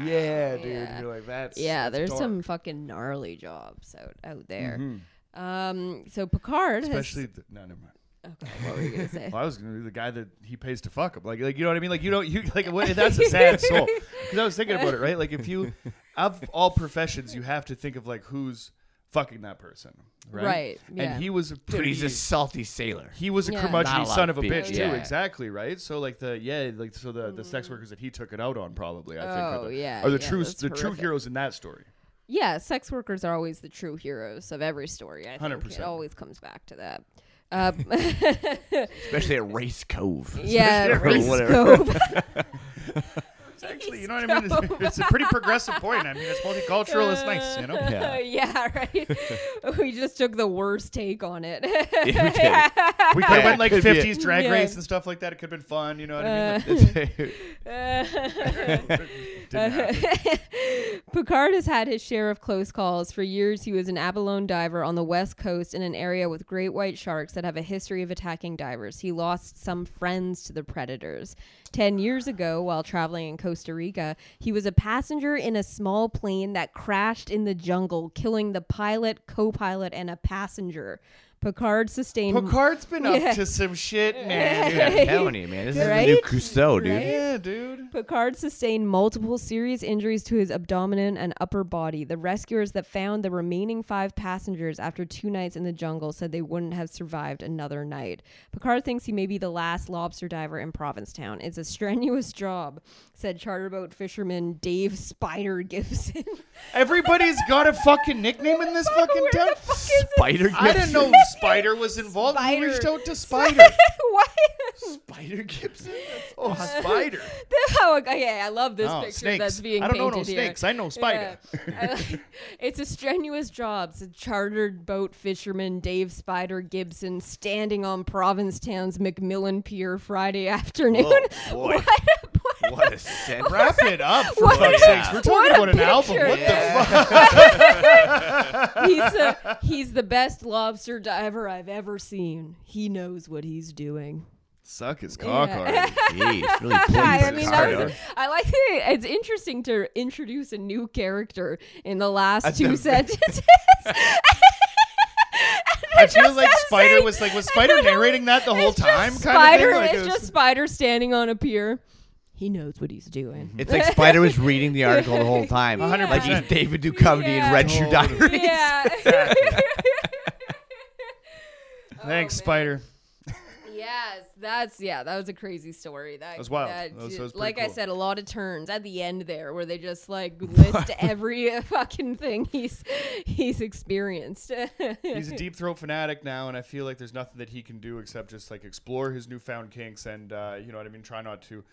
yeah dude Yeah. you're like that's yeah, that's there's dark. some fucking gnarly jobs out out there. Mhm. Um, so Picard especially has. the, no never mind Okay, what were you gonna say? Well, I was gonna be the guy that he pays to fuck him. Like, like you know what I mean? Like, you know, you like what, that's a sad soul. Because I was thinking about it, right? Like, if you of all professions, you have to think of like who's fucking that person, right? Right, yeah. And he was a Dude, he's a salty sailor. he was a Yeah. Not a curmudgeon son of of a people. bitch too. Exactly, right? So like the yeah, like so the the sex mm. workers that he took it out on probably I think Oh, are the, yeah, are the yeah, true that's the true heroes in that story. Yeah, sex workers are always the true heroes of every story. I think 100%. it always comes back to that. Uh, Especially at Race Cove. yeah, race cove. It's actually, you know what I mean? It's, it's a pretty progressive point. I mean, it's multicultural. It's uh, nice, you know. Yeah. yeah, right. we just took the worst take on it. we. We could have Yeah, went like could be a- 50s drag Yeah. race and stuff like that. It could have been fun, you know what I mean? Uh, Didn't happen. Picard has had his share of close calls. For years, he was an abalone diver on the west coast in an area with great white sharks that have a history of attacking divers. He lost some friends to the predators. Ten years ago, while traveling in Costa Rica, he was a passenger in a small plane that crashed in the jungle, killing the pilot, co pilot, and a passenger. Picard sustained. Picard's been Yeah. up to some shit, man. Dude, I'm telling you, man. This is the new Right? Cousteau, dude. Right? yeah, dude. Picard sustained multiple serious injuries to his abdomen and upper body. The rescuers that found the remaining five passengers after two nights in the jungle said they wouldn't have survived another night. Picard thinks he may be the last lobster diver in Provincetown. It's a strenuous job, said charter boat fisherman Dave Spider Gibson. Everybody's got a fucking nickname in this fucking Where town. the fuck is it? Spider I didn't know Gibson. Spider was involved. Spider. Who reached out to Spider? Why? Spider Gibson? That's oh, Spider. oh, okay, I love this Oh, picture snakes. that's being I don't know no here. snakes. I know Spider. Yeah. I uh, it's a strenuous job. It's a chartered boat fisherman Dave Spider Gibson standing on Provincetown's Macmillan Pier Friday afternoon. Oh, boy. What a- what What a sentence. Wrap it up, for What fuck's a- sakes. We're talking about an album. What Yeah. the fuck? he's a, he's the best lobster diver I've ever seen. He knows what he's doing. Suck his cock Yeah. already. Jeez, really pleased I mean, that was, I like it. It's interesting to introduce a new character in the last At two the- sentences. I feel just like Spider saying- was like was Spider narrating that the whole time, just kind Spider, of thing. Like, it's it was- just Spider standing on a pier. He knows what he's doing. It's like Spider was reading the article the whole time. A hundred Like he's. David Duchovny Yeah. in Red Shoe Totally. Diaries. yeah. Thanks, man. Spider. yes, that's yeah. That was a crazy story. That, was wild. that That was- that was pretty like I said, a lot of turns at the end there, where they just like list every fucking thing he's he's experienced. He's a deep throat fanatic now, and I feel like there's nothing that he can do except just like explore his newfound kinks and uh, you know what I mean. Try not to,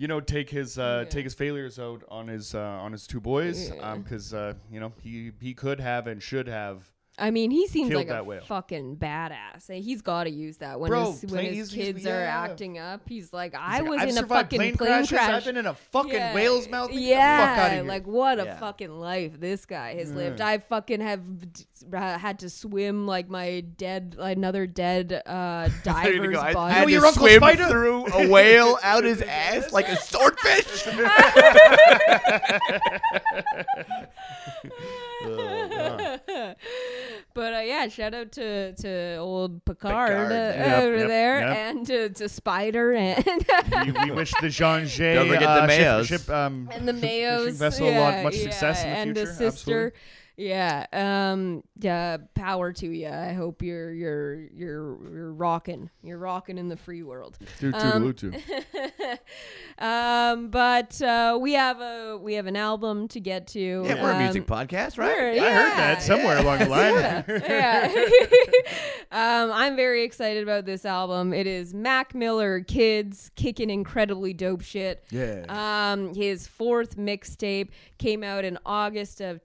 you know, take his uh, Yeah. take his failures out on his uh, on his two boys, Yeah. because uh, you know he he could have and should have I mean, he seems like that a whale. fucking badass. Eh, He's got to use that when Bro, his when his he's- he's- kids are yeah. acting up. He's like, He's I like, was I've in a fucking plane, plane crashes. crash. I've been in a fucking Yeah. whale's mouth. Get the Yeah, fuck outta here. like what a Yeah. fucking life this guy has lived. I fucking have d- had to swim like my dead, another dead uh, diver's I body. had know to your Uncle swim Spider? through a whale out his ass like a swordfish. but uh, yeah, shout out to to old Picard, Picard, uh, yeah. over Yep, there, yep. and to, to Spider and we, we wish the Jean Jay Don't forget the uh, ship- Mayos. ship, um, and the Mayos vessel a yeah, lot much yeah, success in the and future. the sister. Absolutely. Yeah, um, yeah, power to you. I hope you're you're you're you're rocking. You're rocking in the free world. Um, um, but uh, we have a we have an album to get to. Yeah, we're a Um, music podcast, right? we're- I heard that somewhere along the line. yeah. um, I'm very excited about this album. It is Mac Miller Kids kicking incredibly dope shit. Yeah. Um, his fourth mixtape came out in August of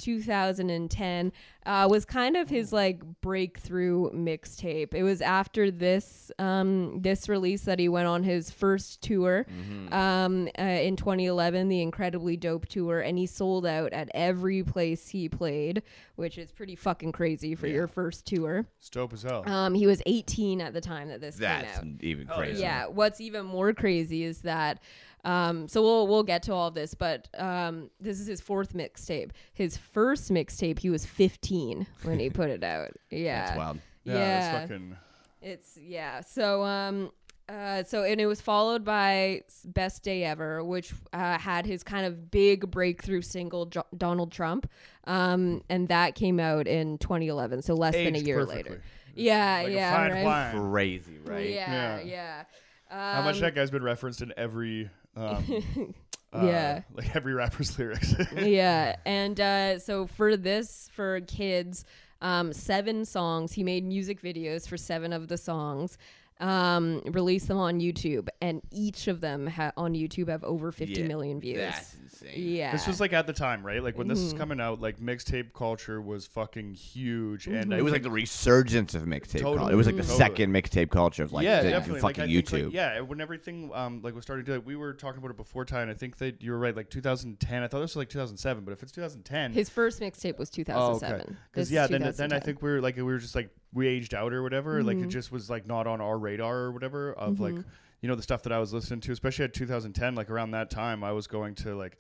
2010. Uh, was kind of his like breakthrough mixtape. It was after this um, this release that he went on his first tour um, uh, in 2011, the incredibly dope tour, and he sold out at every place he played, which is pretty fucking crazy for your first tour. It's dope as hell. Um, he was 18 at the time that this That's came out. even Oh, crazy. Yeah. What's even more crazy is that. Um, so we'll we'll get to all of this, but um, this is his fourth mixtape. His first mixtape, he was 15 when he put it out. Yeah, That's wild. yeah, yeah. It's fucking. it's yeah. So um uh so and it was followed by Best Day Ever, which uh, had his kind of big breakthrough single Jo- Donald Trump. Um and that came out in 2011, so less than a year perfectly. later. Yeah, Like a yeah, fine right. wine. Crazy, right? Yeah, Yeah. yeah. How much Um, that guy's been referenced in every. Um, uh, Yeah. Like every rapper's lyrics. yeah and uh, so for this for kids um, seven songs he made music videos for seven of the songs um, release them on youtube and each of them ha- on youtube have over fifty Yeah, million views That's insane. yeah This was like at the time, right? Like when this is Mhm. coming out, like mixtape culture was fucking huge, and I It was like the resurgence of mixtape culture. It was like the Totally. second mixtape culture of like yeah, the, definitely. fucking like, I think, YouTube. like, yeah, when everything um like was starting to, like we were talking about it before time. I think that you were right, like 2010. I thought this was like 2007, but if it's 2010, his first mixtape was 2007 This Because is yeah, then then I 2010. think we were like we were just like we aged out or whatever. Like Mm-hmm. it just was like not on our radar or whatever of like you know the stuff that I was listening to, especially at 2010. Like around that time, I was going to like.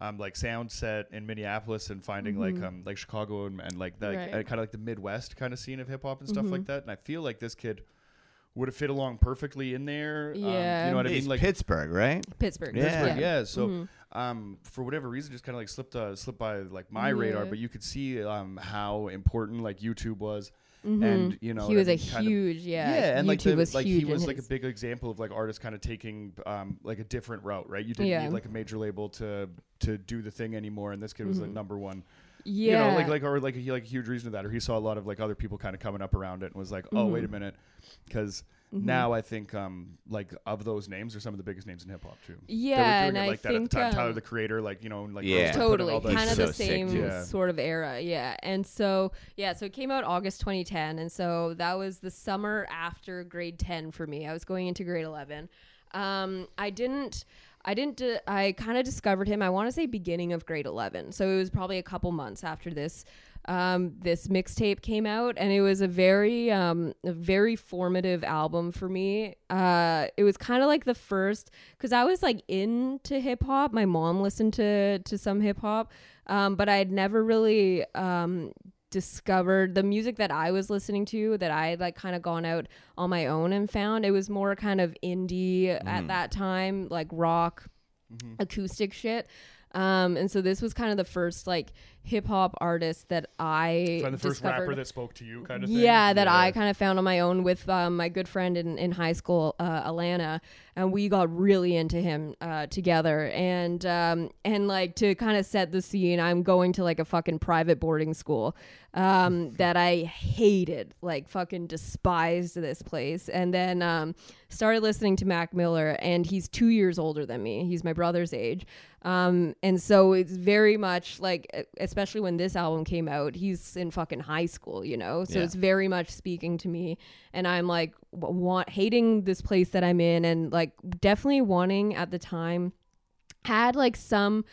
Um, like Soundset in Minneapolis and finding like um like Chicago and, and like that Mm-hmm. Kind of like the Midwest kind of scene of hip hop and stuff Mhm. like that. And I feel like this kid would have fit along perfectly in there. Um, Yeah. you know what I mean? Like Pittsburgh, right? pittsburgh Yeah. Pittsburgh, yeah. So, Mhm. um, for whatever reason, just kind of like slipped uh, slipped by like my radar. But you could see um how important like YouTube was, Mhm. and you know he was a kind of- huge yeah yeah, and like YouTube the, was like huge he was like a big example of like artists kind of taking um like a different route, right? You didn't Yeah. need like a major label to to do the thing anymore, and this kid was the Mhm. number one. yeah You know, like like or like he like a huge reason to that, or he saw a lot of like other people kind of coming up around it and was like, oh wait a Mhm. minute, because. Mhm. Now I think um like of those names are some of the biggest names in hip hop too. Yeah doing and it I like that at think the time. Tyler um, the Creator, like you know, like Yeah. Rose put out totally all kind of so the same. Yeah. sort of era yeah and so yeah so it came out august 2010 and so that was the summer after grade 10 for me i was going into grade 11 um, i didn't i didn't di- i kind of discovered him i want to say beginning of grade 11 so it was probably a couple months after this um, this mixtape came out and it was a very um, a very formative album for me. Uh, it was kind of like the first because i was like into hip-hop my mom listened to to some hip-hop um, but i had never really um, discovered the music that i was listening to that i had like kind of gone out on my own and found it was more kind of indie at that time like rock acoustic shit. Um, and so this was kind of the first like hip hop artist that I Find the first discovered. rapper that spoke to you, kind of thing. Yeah, that I kind of found on my own with um, my good friend in, in high school, uh, Alana, and we got really into him uh, together. And um, and like to kind of set the scene, I'm going to like a fucking private boarding school um, that I hated, like fucking despised this place. And then um, started listening to Mac Miller, and he's two years older than me. He's my brother's age. Um, and so it's very much like, especially especially when this album came out, he's in fucking high school, you know. So Yeah. it's very much speaking to me, and I'm like want hating this place that I'm in, and like definitely wanting at the time had like some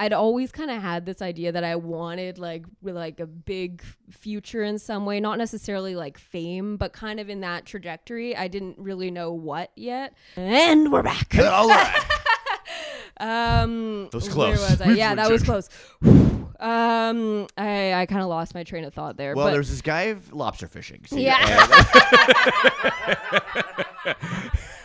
I'd always kind of had this idea that I wanted like like a big future in some way, not necessarily like fame, but kind of in that trajectory. I didn't really know what yet. And we're back. All right. Um, That was close. was? Yeah, that was close. Um, I I kind of lost my train of thought there. Well, but there's this guy of lobster fishing. see, Yeah. and-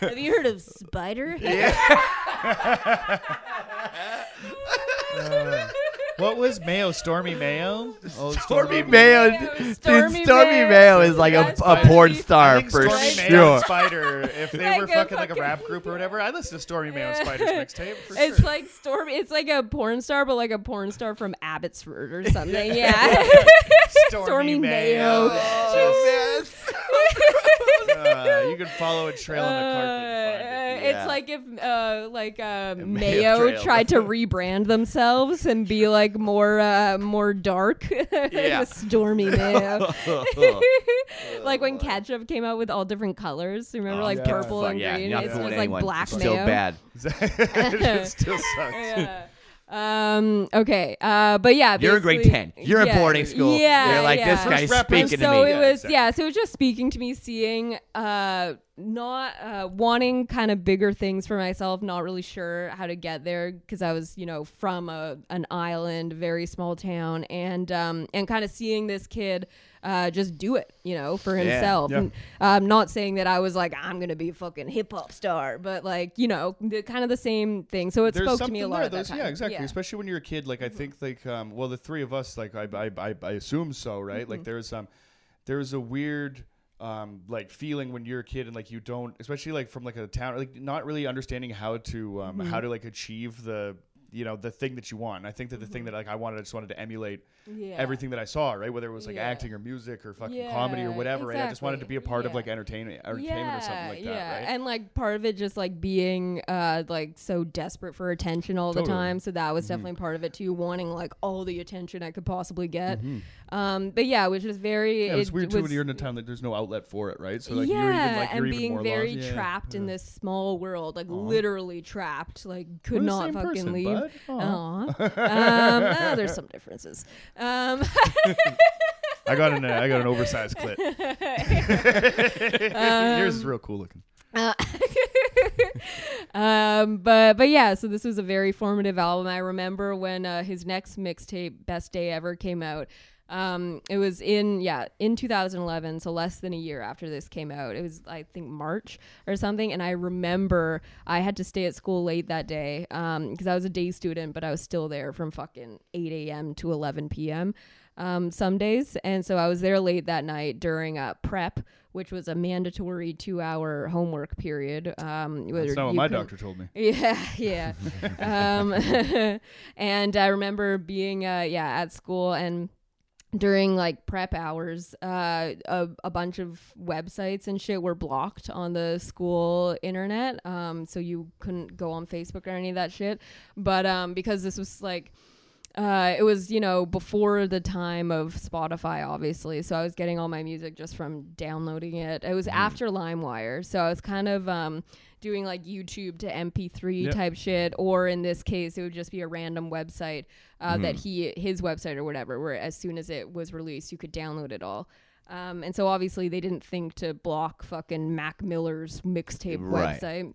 have you heard of Spider? What was Mayo? Stormy Mayo? Oh, Stormy Mayo, Mayo, dude, Stormy Stormy Mayo. Mayo is like a, That's a porn funny. star I think for Stormy Mayo sure. and Spider, if they Like were a fucking like a fucking- rap group or whatever, I listen to Stormy Mayo and Spider's mixtape for It's sure. like Stormy. It's like a porn star, but like a porn star from Abbotsford or something. Yeah. Stormy Mayo. Oh, man. Uh, you can follow a trail on the carpet. and find it. Uh, Yeah. It's like if uh, like uh, Mayo Mayo tried to rebrand themselves and be like more uh, more dark. Yeah. Stormy Mayo. like when ketchup came out with all different colors. Remember, Oh, like yeah. purple Fuck and green. you're not It's just like black It's still mayo. bad. it still sucks. Yeah. Um. Okay. Uh. But yeah. You're in grade 10. You're in yeah, boarding school. Yeah. You're like, yeah. this guy's First speaking and to so it was exactly. yeah so it was just speaking to me seeing uh not uh wanting kind of bigger things for myself not really sure how to get there because i was you know from a an island very small town and um and kind of seeing this kid uh just do it you know for himself Yeah. and i'm not saying that i was like i'm gonna be a fucking hip-hop star but like you know the, kind of the same thing so it There's spoke to me a lot there. Those- yeah, exactly. Yeah. Especially when you're a kid. Like I think, like, um, well, the three of us, like, I, I, I, I assume so, right? Mm-hmm. Like, there's um, there's a weird. Um, like feeling when you're a kid and like you don't, especially like from like a town, like not really understanding how to um, Mm-hmm. how to like achieve the you know the thing that you want. And I think that the Mm-hmm. thing that like I wanted, I just wanted to emulate yeah. everything that I saw, right? Whether it was like Yeah. acting or music or fucking comedy or Yeah, whatever, right? I just wanted to be a exactly. part of like entertainment, entertainment or something like yeah, that, right? And like part of it just like being uh like so desperate for attention all the time. So that Mm-hmm. was definitely part of it too, wanting like all the attention I could possibly get. Um but yeah, it was just very yeah, it's it weird too was, when you're in a town that there's no outlet for it, right? So like yeah, you're even like you're and being very lost. Yeah. trapped in this small world, like Aw. literally trapped, like could We're not fucking person, leave. bud. Aw. Aw. um, uh, there's some differences. Um, I got an uh, I got an oversized clit. Yours is real cool looking. um, but but yeah, so this was a very formative album. I remember when uh, his next mixtape, Best Day Ever, came out. Um, it was in yeah in 2011, so less than a year after this came out. It was I think March or something, and I remember I had to stay at school late that day because I was a day student, but I was still there from fucking 8 a.m. to 11 p.m. Um, some days, and so I was there late that night during uh, prep, which was a mandatory two-hour homework period. Um, That's not what my couldn't- doctor told me. yeah, yeah. um, and I remember being, uh, yeah, at school and during like prep hours, uh, a, a bunch of websites and shit were blocked on the school internet. Um, so you couldn't go on Facebook or any of that shit. But um, because this was like, uh, it was you know before the time of Spotify, obviously. So I was getting all my music just from downloading it. It was after LimeWire, so I was kind of um, doing like YouTube to MP3 Yep. type shit, or in this case, it would just be a random website uh, that he his website or whatever, where as soon as it was released, you could download it all. Um, and so obviously they didn't think to block fucking Mac Miller's mixtape Right. website.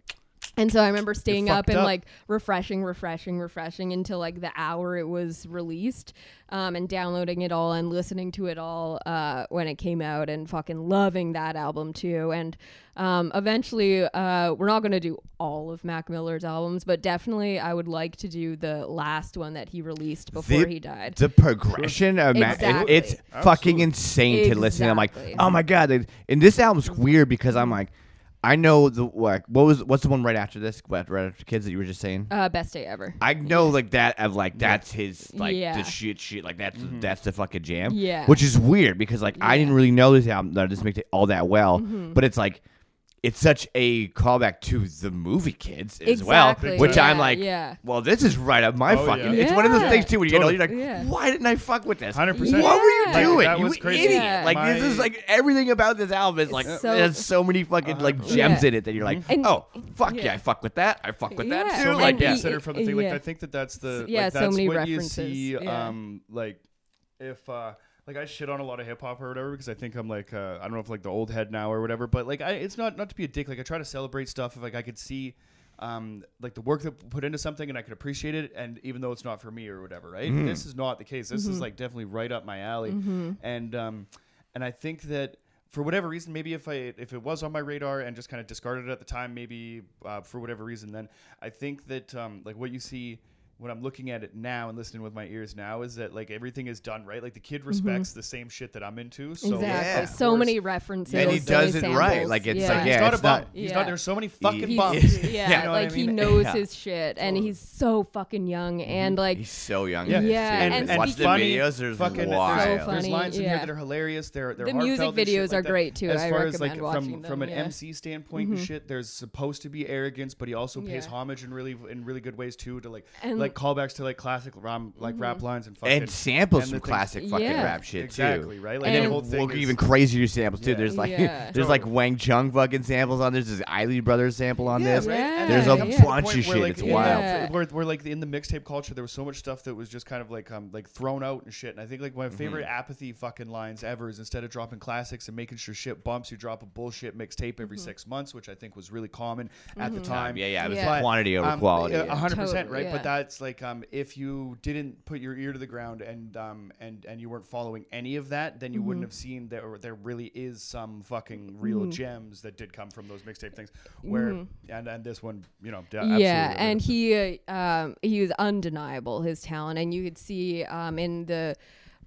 And so I remember staying up and up. like refreshing, refreshing, refreshing until like the hour it was released, um, and downloading it all and listening to it all uh, when it came out, and fucking loving that album too. And um, eventually, uh, we're not gonna do all of Mac Miller's albums, but definitely I would like to do the last one that he released before The- he died. The progression of Ma- it- Exactly. it's fucking insane to listen. I'm like, oh my god! And this album's weird because I'm like, I know the like what was what's the one right after this? What right after kids that you were just saying? Uh, best day ever. I know like that of like that's his like Yeah. the shit shit like that's that's the fucking jam. Yeah. Which is weird because like I Yeah. Mm-hmm. didn't really know this album that this makes it all that well. But it's like it's such a callback to the movie Kids as Exactly, well, which I'm like, yeah. well, this is right up my Oh, fucking. yeah. It's one of those things too when you get older, you're like, Yeah. why didn't I fuck with this? 100%. What were you Yeah. doing? That you was crazy. idiot! Yeah. Like this is like everything about this album is like So- there's so many fucking like gems Yeah. in it that you're like, And- oh fuck yeah. yeah. I fuck with that. I fuck with that too. so like like yeah. he- consider from the thing like yeah. I think that that's the Yeah, like, so that's many what references, you see yeah. um like if uh like I shit on a lot of hip hop or whatever because I think I'm like uh, I don't know if like the old head now or whatever but like I it's not not to be a dick. Like I try to celebrate stuff. If like I could see um like the work that put into something and I could appreciate it and even though it's not for me or whatever right? Mm-hmm. this is not the case. This Mm-hmm. is like definitely right up my alley. And um and I think that for whatever reason, maybe if I if it was on my radar and just kind of discarded it at the time, maybe uh, for whatever reason, then I think that um, like what you see when I'm looking at it now and listening with my ears now is that like everything is done right. Like the kid respects the same shit that I'm into. So Mm-hmm. exactly. Yeah. So Of many references. And he so does it right. Like, it's yeah. like, he's yeah, not it's a bum. not- He's Yeah. not. There's so many fucking He- bums. yeah, You know what I like he knows Yeah. his shit, and he's so fucking young, and like He's so young. Yeah. Yeah, dude. and- watch the funny, videos. There's fucking, wild. So there's, funny, there's lines in here that are hilarious. They're, they're The music heartfelt and shit videos are great, too. As I far as like recommend watching from them, from an. Mm-hmm. MC standpoint and shit, there's supposed to be arrogance, but he also pays homage in really in really good ways too to like And- Mm-hmm. Like callbacks to like classic ram, like rap lines and fucking and samples and some the things- classic fucking Yeah. rap shit Exactly too. right. Like And, And- the whole then thing we'll is, even crazier samples too. Yeah. There's like Yeah. there's like Wang Chung fucking samples on this. There's Isley Brothers sample on Yeah, this. right. And There's then a yeah. bunch point of where, shit. like, It's yeah, wild. Yeah. Where, where like in the mixtape culture, there was so much stuff that was just kind of like um like thrown out and shit. And I think like my favorite Mm-hmm. apathy fucking lines ever is instead of dropping classics and making sure shit bumps, you drop a bullshit mixtape every six months, which I think was really common at the time. Yeah, yeah. It was Yeah. quantity over Um, quality. a hundred percent, Totally, right? yeah. But that's like um, if you didn't put your ear to the ground and um, and and you weren't following any of that, then you Mm-hmm. wouldn't have seen that there really is some fucking real gems that did come from those mixtape things. Where and and this one, you know, yeah, Mm-hmm. yeah, and he uh, um, he was undeniable his talent, and you could see um, in the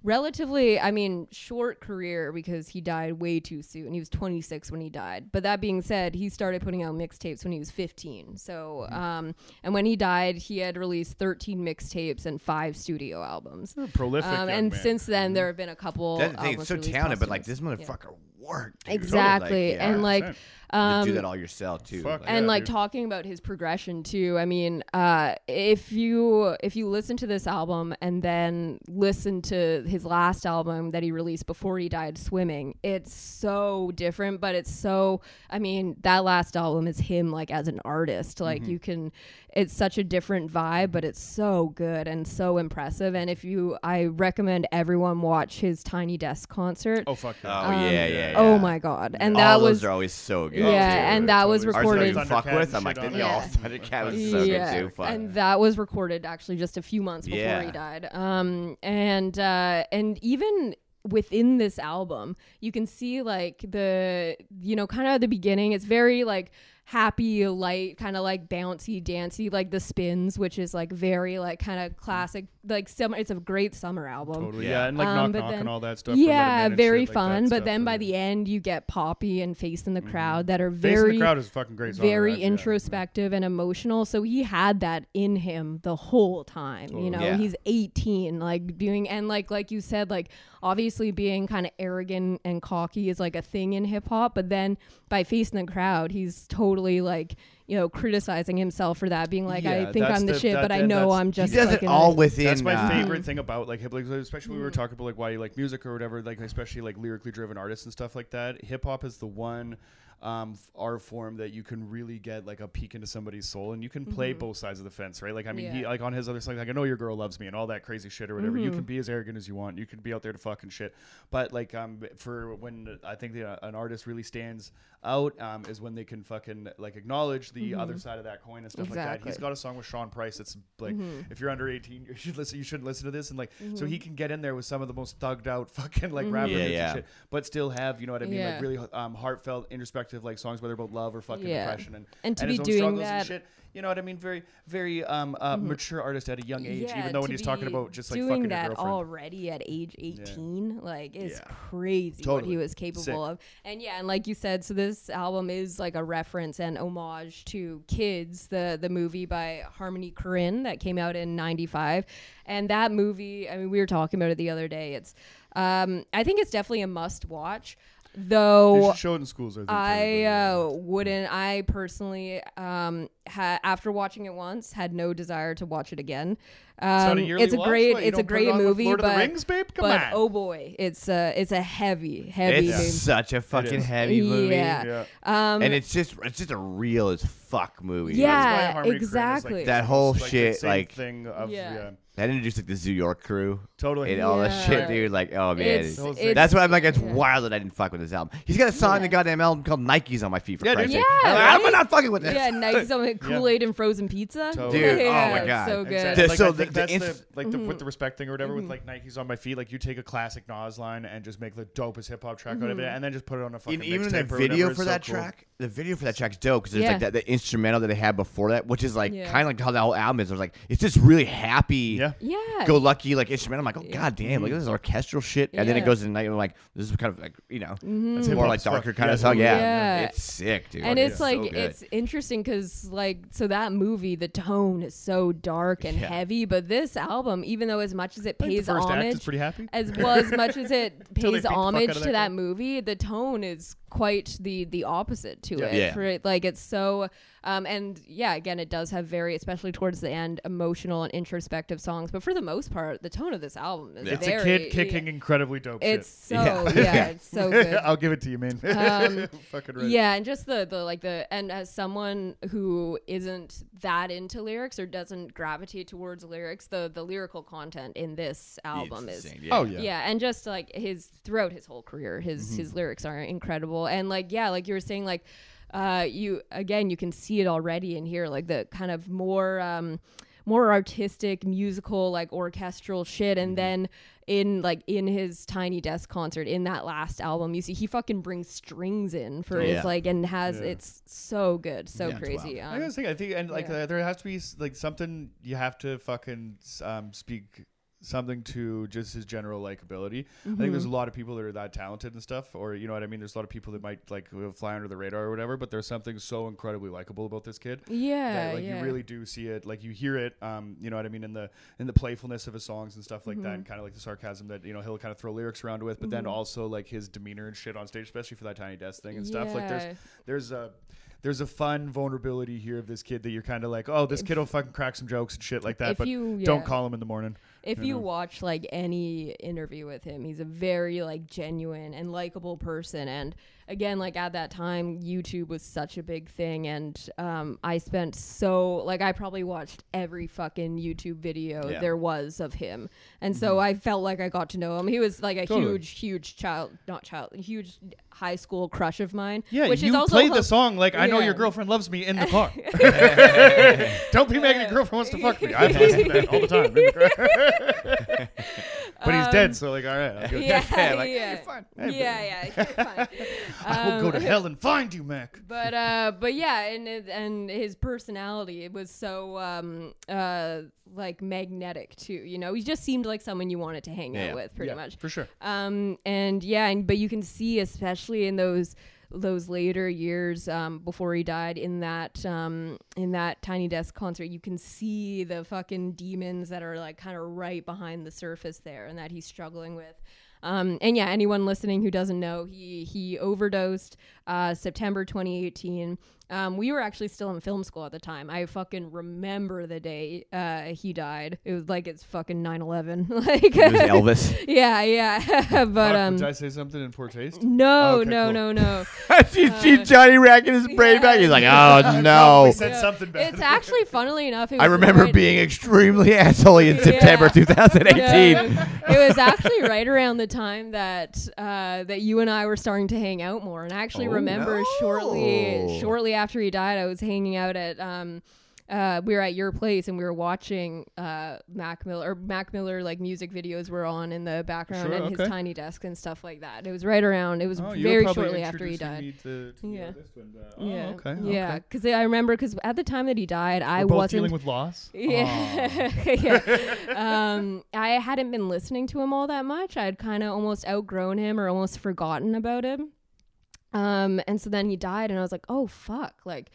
relatively, I mean, short career because he died way too soon. He was 26 when he died. But that being said, he started putting out mixtapes when he was 15. So, Mm-hmm. um, and when he died, he had released 13 mixtapes and five studio albums. prolific. Um, young and man. since then, there have been a couple. That's the thing. albums so released talented, but like this posthumous. Yeah. motherfucker worked. dude. Exactly, Like, yeah. and like, 100%. You um, do that all yourself too. Fuck Like, and Yeah, like dude. talking about his progression too i mean uh if you if you listen to this album and then listen to his last album that he released before he died swimming it's so different but it's so i mean that last album is him like as an artist like Mm-hmm. you can it's such a different vibe but it's so good and so impressive and if you i recommend everyone watch his tiny desk concert oh fuck Oh yeah. yeah, yeah, yeah. oh my god and all that those was are always so good. yeah, too. and that was Totally. Ours that I recorded. even fuck with. and I'm like, shit on yeah, it. Thundercat was so good too. Fuck. and that was recorded actually just a few months before Yeah. he died. Um, and uh, and even within this album, you can see like the you know kind of the beginning. It's very like happy, light, kind of like bouncy, dancey, like the spins, which is like very like kind of classic, like summer. It's a great summer album. Totally, Yeah. yeah, and like Um, knock knock then- and all that stuff. for Let 'Em Yeah, very shit like fun. But then by the end, you get Poppy and Face in the Crowd that are Face in very the crowd is a fucking great. Song, very right? Yeah. introspective and emotional. So he had that in him the whole time. You know, Yeah. he's 18, like doing and like like you said, like obviously being kind of arrogant and cocky is like a thing in hip hop. But then by facing the crowd, he's totally like you know criticizing himself for that, being like, I think that's I'm the, the- shit, that- but I that- know that's- I'm just. he just does it fucking all a- within. That's my uh, favorite thing about like hip, like, especially when we were Mm-hmm. talking about like why you like music or whatever, like especially like lyrically driven artists and stuff like that. Hip hop is the one um, art form that you can really get like a peek into somebody's soul, and you can play both sides of the fence, right? Like I mean, he Mm-hmm. Like on his other side, like I know your girl loves me and all that crazy shit or whatever. You can be as arrogant as you want. You can be out there to fucking shit, but like um for when I think the, uh, an artist really stands out um, is when they can fucking like acknowledge the other side of that coin and stuff like that. He's got a song with Sean Price that's like if you're under 18 you should listen you shouldn't listen to this and like so he can get in there with some of the most thugged out fucking like rapper Yeah, yeah. and shit but still have you know what I mean Yeah. like really um, heartfelt introspective like songs whether about love or fucking Yeah. depression and And to his be own doing struggles that- and shit. You know what I mean? Very very um uh, mature artist at a young age Yeah, even though when he's talking about just like doing fucking that girlfriend. already at age 18 like is Yeah. crazy what he was capable Sick. of. And yeah and like you said so this album is like a reference and homage to kids the the movie by harmony korine that came out in 95 and that movie i mean we were talking about it the other day. It's um i think it's definitely a must watch though should show it in schools. I think. I uh, wouldn't. I personally, um, ha- after watching it once, had no desire to watch it again. Um, It's a it's a watch? great, What, it's a don't it great movie, Lord of the but Rings, babe? Come but on. oh boy, it's a it's a heavy, heavy. It's movie. such a fucking heavy movie. Yeah. yeah. Um, And it's just it's just a real as fuck movie. Yeah. That's why Harmony Korine is, like, exactly. That whole most, like, shit, insane like- thing of Yeah. yeah, That introduced like the Zoo York crew totally. and all that Yeah. shit, dude. Like, oh man, It's- it's- it's- that's why I'm like, it's yeah. wild that I didn't fuck with this album. He's got a song in the Yeah. goddamn album called "Nikes on My Feet" for Yeah, Christ's dude. sake. Yeah, I'm, like, I'm not fucking with this. yeah, nice some Kool Aid and frozen pizza. Totally. Dude, oh my it's God. so good. Exactly. The- Like, so I the- think the that's inf- the like the, Mm-hmm. with the respect thing or whatever with like Nikes on my feet. Like you take a classic Nas line and just make the dopest hip hop track out of it, Mm-hmm. and then just put it on a fucking And even mixtape the or video whatever. for It's that cool. track, the video for that track's dope because there's Yeah. like that the instrumental that they had before that, which is like Yeah. kind of like how the whole album is. It was like it's just really happy, Yeah. Yeah. go lucky like instrumental. I'm like, oh Yeah. god damn, like mm-hmm. this is orchestral shit, and then it Yeah. goes into night. and I'm like, this is kind of like you know mm-hmm. That's more like darker kind Yeah, of song. Yeah, Yeah. it's sick, dude. and it's so like good. it's interesting because like so that movie the tone is so dark and Yeah. heavy but this album even though as much as it I think pays the first act is homage pretty happy. as well as much as it Till they pays the fuck homage out of to that that guy. movie the tone is quite the the opposite to Yeah. it Yeah. For like it's so um and yeah again it does have very especially towards the end emotional and introspective songs but for the most part the tone of this album is Yeah. It's very a kid kicking incredibly dope it's shit. so Yeah. yeah, it's so good I'll give it to you, man. Um, Fucking right. yeah, and just the the like the and as someone who isn't that into lyrics or doesn't gravitate towards lyrics, the the lyrical content in this album It's is insane, Oh yeah. yeah. and just like his throughout his whole career, his his lyrics are incredible. And like yeah, like you were saying, like uh, you again, you can see it already in here, like the kind of more um, more artistic, musical, like orchestral shit, and then in like in his tiny desk concert in that last album you see he fucking brings strings in for Oh, his like and has Yeah. it's so good. So Yeah, it's crazy I um, gotta think. I think, and like yeah. uh, there has to be like something you have to fucking um, speak something to just his general likability. I think Mm-hmm. there's a lot of people that are that talented and stuff, or you know what I mean. There's a lot of people that might like fly under the radar or whatever, but there's something so incredibly likable about this kid. yeah that, like yeah you really do see it like you hear it um you know what i mean in the in the playfulness of his songs and stuff like Mm-hmm. that and kind of like the sarcasm that you know he'll kind of throw lyrics around with but then also like his demeanor and shit on stage especially for that tiny desk thing and stuff like there's there's a there's a fun vulnerability here of this kid that you're kind of like oh this kid will fucking crack some jokes and shit like that if but you don't call him in the morning if you watch like any interview with him he's a very like genuine and likable person and again like at that time youtube was such a big thing and um, i spent so like i probably watched every fucking youtube video Yeah. there was of him and so i felt like i got to know him he was like a Totally. huge huge child not child huge high school crush of mine yeah which you is also played how- the song like i know your girlfriend loves me in the car don't be making your girlfriend wants to fuck me i've listened to that all the time in the car. But he's dead so like all right I'll yeah Yeah, like, yeah. You're fine. yeah yeah you're fine. I will go to Um, hell and find you mac. But uh but yeah and and his personality it was so um uh like magnetic too you know? He just seemed like someone you wanted to hang Yeah. out with pretty Yeah, much. for sure. Um and yeah and but you can see especially in those those later years um, before he died in that um, in that tiny desk concert you can see the fucking demons that are like kind of right behind the surface there and that he's struggling with. Um, and yeah anyone listening who doesn't know he he overdosed uh, september 2018 um, we were actually still in film school at the time. I fucking remember the day uh, he died. It was like it's fucking 9/11. like It was Elvis. yeah, yeah. but Fuck, um, did I say something in poor taste? no, Okay, no, cool. no, no. she, she, Johnny racking his brain back. He's like, oh Probably no. said Yeah. something bad. It's actually, funnily enough, it I remember right- being extremely assholey in September Yeah. 2018. Yeah. it was actually right around the time that uh, that you and I were starting to hang out more, and I actually Oh, remember no. shortly shortly after he died, I was hanging out at. Um, uh, we were at your place and we were watching uh, Mac Miller or Mac Miller like music videos were on in the background Sure, and okay. his tiny desk and stuff like that. It was right around. It was Oh, very shortly after he died. to- to Yeah. uh, oh, yeah, okay. yeah. okay. Because I remember because at the time that he died, I We're both wasn't dealing with loss. yeah. yeah. Um, I hadn't been listening to him all that much. I'd kind of almost outgrown him or almost forgotten about him. Um, and so then he died, and I was like, oh fuck, like.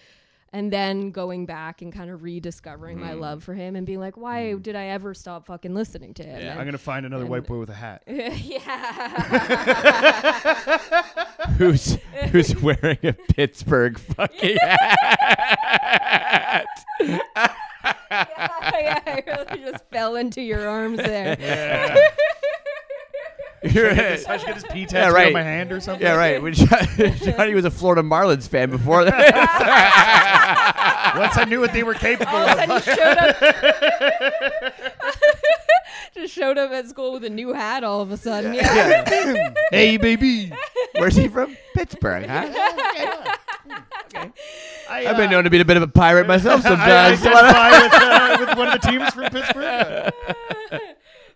and then going back and kind of rediscovering my love for him and being like, why did I ever stop fucking listening to him? Yeah. And- I'm gonna find another white boy with a hat. yeah. who's who's wearing a Pittsburgh fucking hat? yeah, I really just fell into your arms there. Yeah. You're I should get his P tattoo Yeah, right. on my hand or something. yeah, right. When Johnny, Johnny was a Florida Marlins fan before that. Once I knew what they were capable All of a of. sudden, showed up. just showed up at school with a new hat. All of a sudden, yeah. hey, baby. Where's he from? Pittsburgh, huh? I, I've been uh, known to be a bit of a pirate myself sometimes. I sometimes. identify with, uh, with one of the teams from Pittsburgh.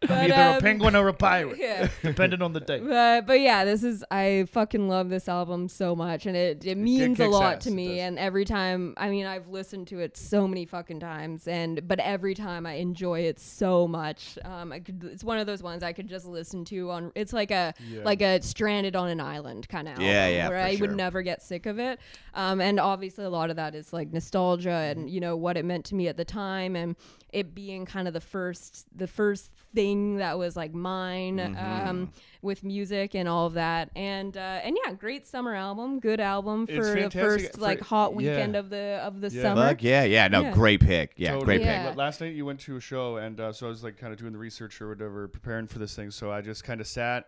But, Either a um, penguin or a pirate, yeah. depending on the day. But, but yeah, this is I fucking love this album so much, and it it means a lot ass, to me. And every time, I mean, I've listened to it so many fucking times, and but every time I enjoy it so much. Um, I could, it's one of those ones I could just listen to on. It's like a Yeah. like a stranded on an island kind of album, Yeah, yeah, where I sure. would never get sick of it. Um, and obviously a lot of that is like nostalgia and you know what it meant to me at the time, and it being kind of the first the first thing that was like mine Mm-hmm. um, with music and all of that and uh, and yeah great summer album good album for the first for- like hot yeah. weekend of the of the Yeah. summer Fuck yeah, yeah. No, Yeah. great pick. Yeah, Totally. great pick. Yeah. Last night you went to a show, and uh, so I was like kind of doing the research or whatever, preparing for this thing. So I just kind of sat.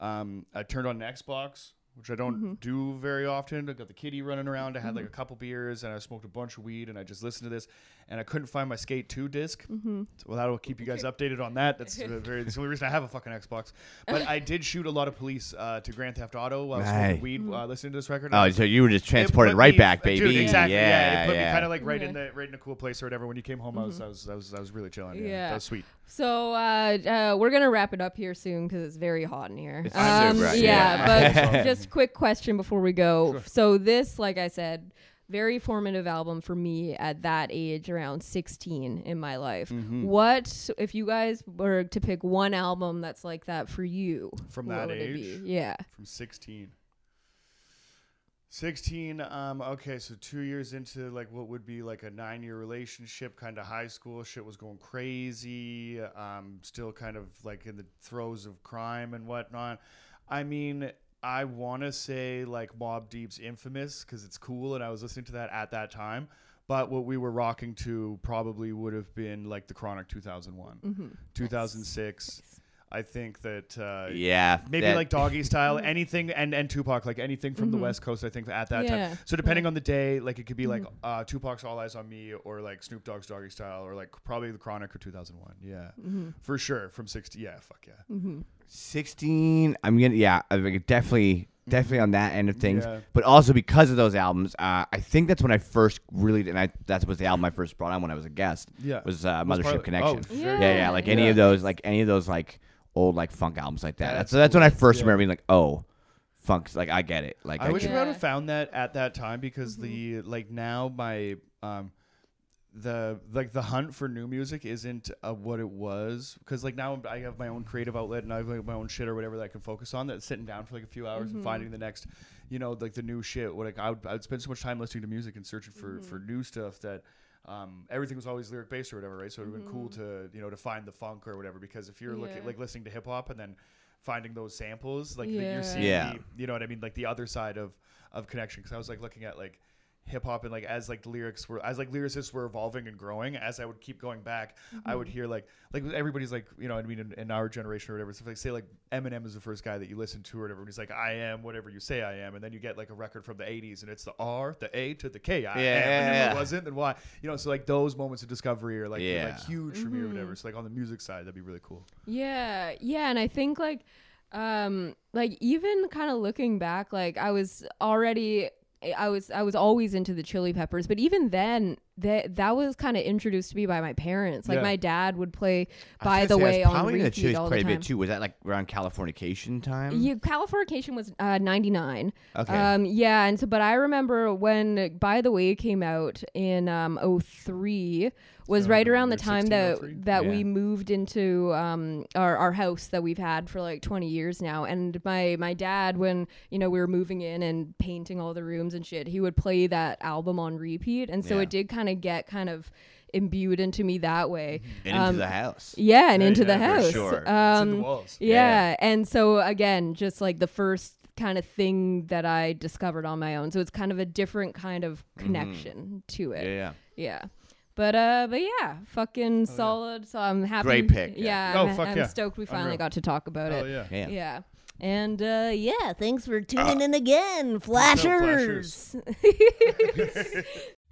Um, I turned on an Xbox, which I don't Mm-hmm. do very often. I got the kitty running around. I had like a couple beers, and I smoked a bunch of weed, and I just listened to this. And I couldn't find my Skate 2 disc. Mm-hmm. So, well, that'll keep you guys updated on that. That's uh, very. That's the only reason I have a fucking Xbox. But I did shoot a lot of police uh, to Grand Theft Auto while I was Right. smoking weed, uh, listening to this record. Oh, so you were just transported right me- back, baby. Dude, exactly. Yeah, Yeah, it put yeah. me kind of like right in the right in a cool place or whatever. When you came home, I was I was I was I was really chilling. Yeah, Yeah. that was sweet. so uh, uh, we're gonna wrap it up here soon because it's very hot in here It's um, super yeah, yeah. but just quick question before we go Sure. so this like i said very formative album for me at that age around 16 in my life Mm-hmm. what if you guys were to pick one album that's like that for you From that age? yeah From 16. 16 um okay so two years into like what would be like a nine year relationship kind of high school shit was going crazy um still kind of like in the throes of crime and whatnot i mean i want to say like Mobb Deep's infamous because it's cool and i was listening to that at that time but what we were rocking to probably would have been like the chronic 2001 Mm-hmm. 2006 i think that uh Yeah, maybe that- like doggy style anything and and tupac like anything from the west coast i think at that Mm-hmm. Yeah. time so depending on the day like it could be like uh tupac's all eyez on me or like snoop dogg's doggy style or like probably the chronic or 2001 yeah Mm-hmm. for sure from 60 yeah fuck yeah 16 i'm gonna yeah i think definitely definitely on that end of things Yeah. but also because of those albums uh, i think that's when i first really and i that was the album i first brought on when i was a guest Yeah. was uh, Was mothership part- connection oh, Yeah. yeah yeah like any Yeah. of those like any of those like old like funk albums like that Yeah, that's that's that's when i first Yeah. remember being like oh funk's like i get it like I, i, wish get we would have found that at that time because the like now my um the like the hunt for new music isn't uh, what it was because like now I have my own creative outlet and I have like, my own shit or whatever that I can focus on. That sitting down for like a few hours and finding the next, you know, like the new shit. What like I would, I would spend so much time listening to music and searching for for new stuff that. Um, everything was always lyric based or whatever, right? So it would have been cool to you know to find the funk or whatever. Because if you're looking like listening to hip hop and then finding those samples, like that Yeah. you're seeing Yeah. the, you know what I mean, like the other side of of connection. Because I was like looking at like hip hop and like as like the lyrics were as like lyricists were evolving and growing. As I would keep going back, I would hear like like everybody's like you know I mean in, in our generation or whatever. So if like say like Eminem is the first guy that you listen to or whatever, and he's like I am whatever you say I am, and then you get like a record from the '80s and it's the R, the A to the K. I Yeah, am. yeah, and yeah. it wasn't, then why? You know, so like those moments of discovery are like Yeah. like huge for me or whatever. So like on the music side, that'd be really cool. Yeah, yeah, and I think like um like even kind of looking back like I was already I was I was always into the chili peppers, but even then that that was kind of introduced to me by my parents. Like Yeah. my dad would play by the say, I was way on probably gonna repeat all quite the a bit too. Was that like around Californication time? Yeah, Californication was uh, 99. Okay. Um, yeah, and so, but I remember when By the Way came out in um, 03 was So right around the time 16, that 03? that Yeah. we moved into um, our, our house that we've had for like 20 years now. And my, my dad, when, you know, we were moving in and painting all the rooms and shit, he would play that album on repeat. And so Yeah. it did kind of get kind of imbued into me that way. and um, into the house. Yeah, and Yeah, into yeah, the for house. sure. It's in Um, the walls. yeah. Yeah. And so again, just like the first kind of thing that I discovered on my own. So it's kind of a different kind of connection to it. yeah. Yeah. But uh but yeah, fucking solid. So I'm happy. Great pick, Yeah. yeah. Oh, I'm, fuck I'm yeah. stoked we finally Unreal. got to talk about Oh it. yeah. Yeah. Yeah. And uh yeah, thanks for tuning in again, flashers.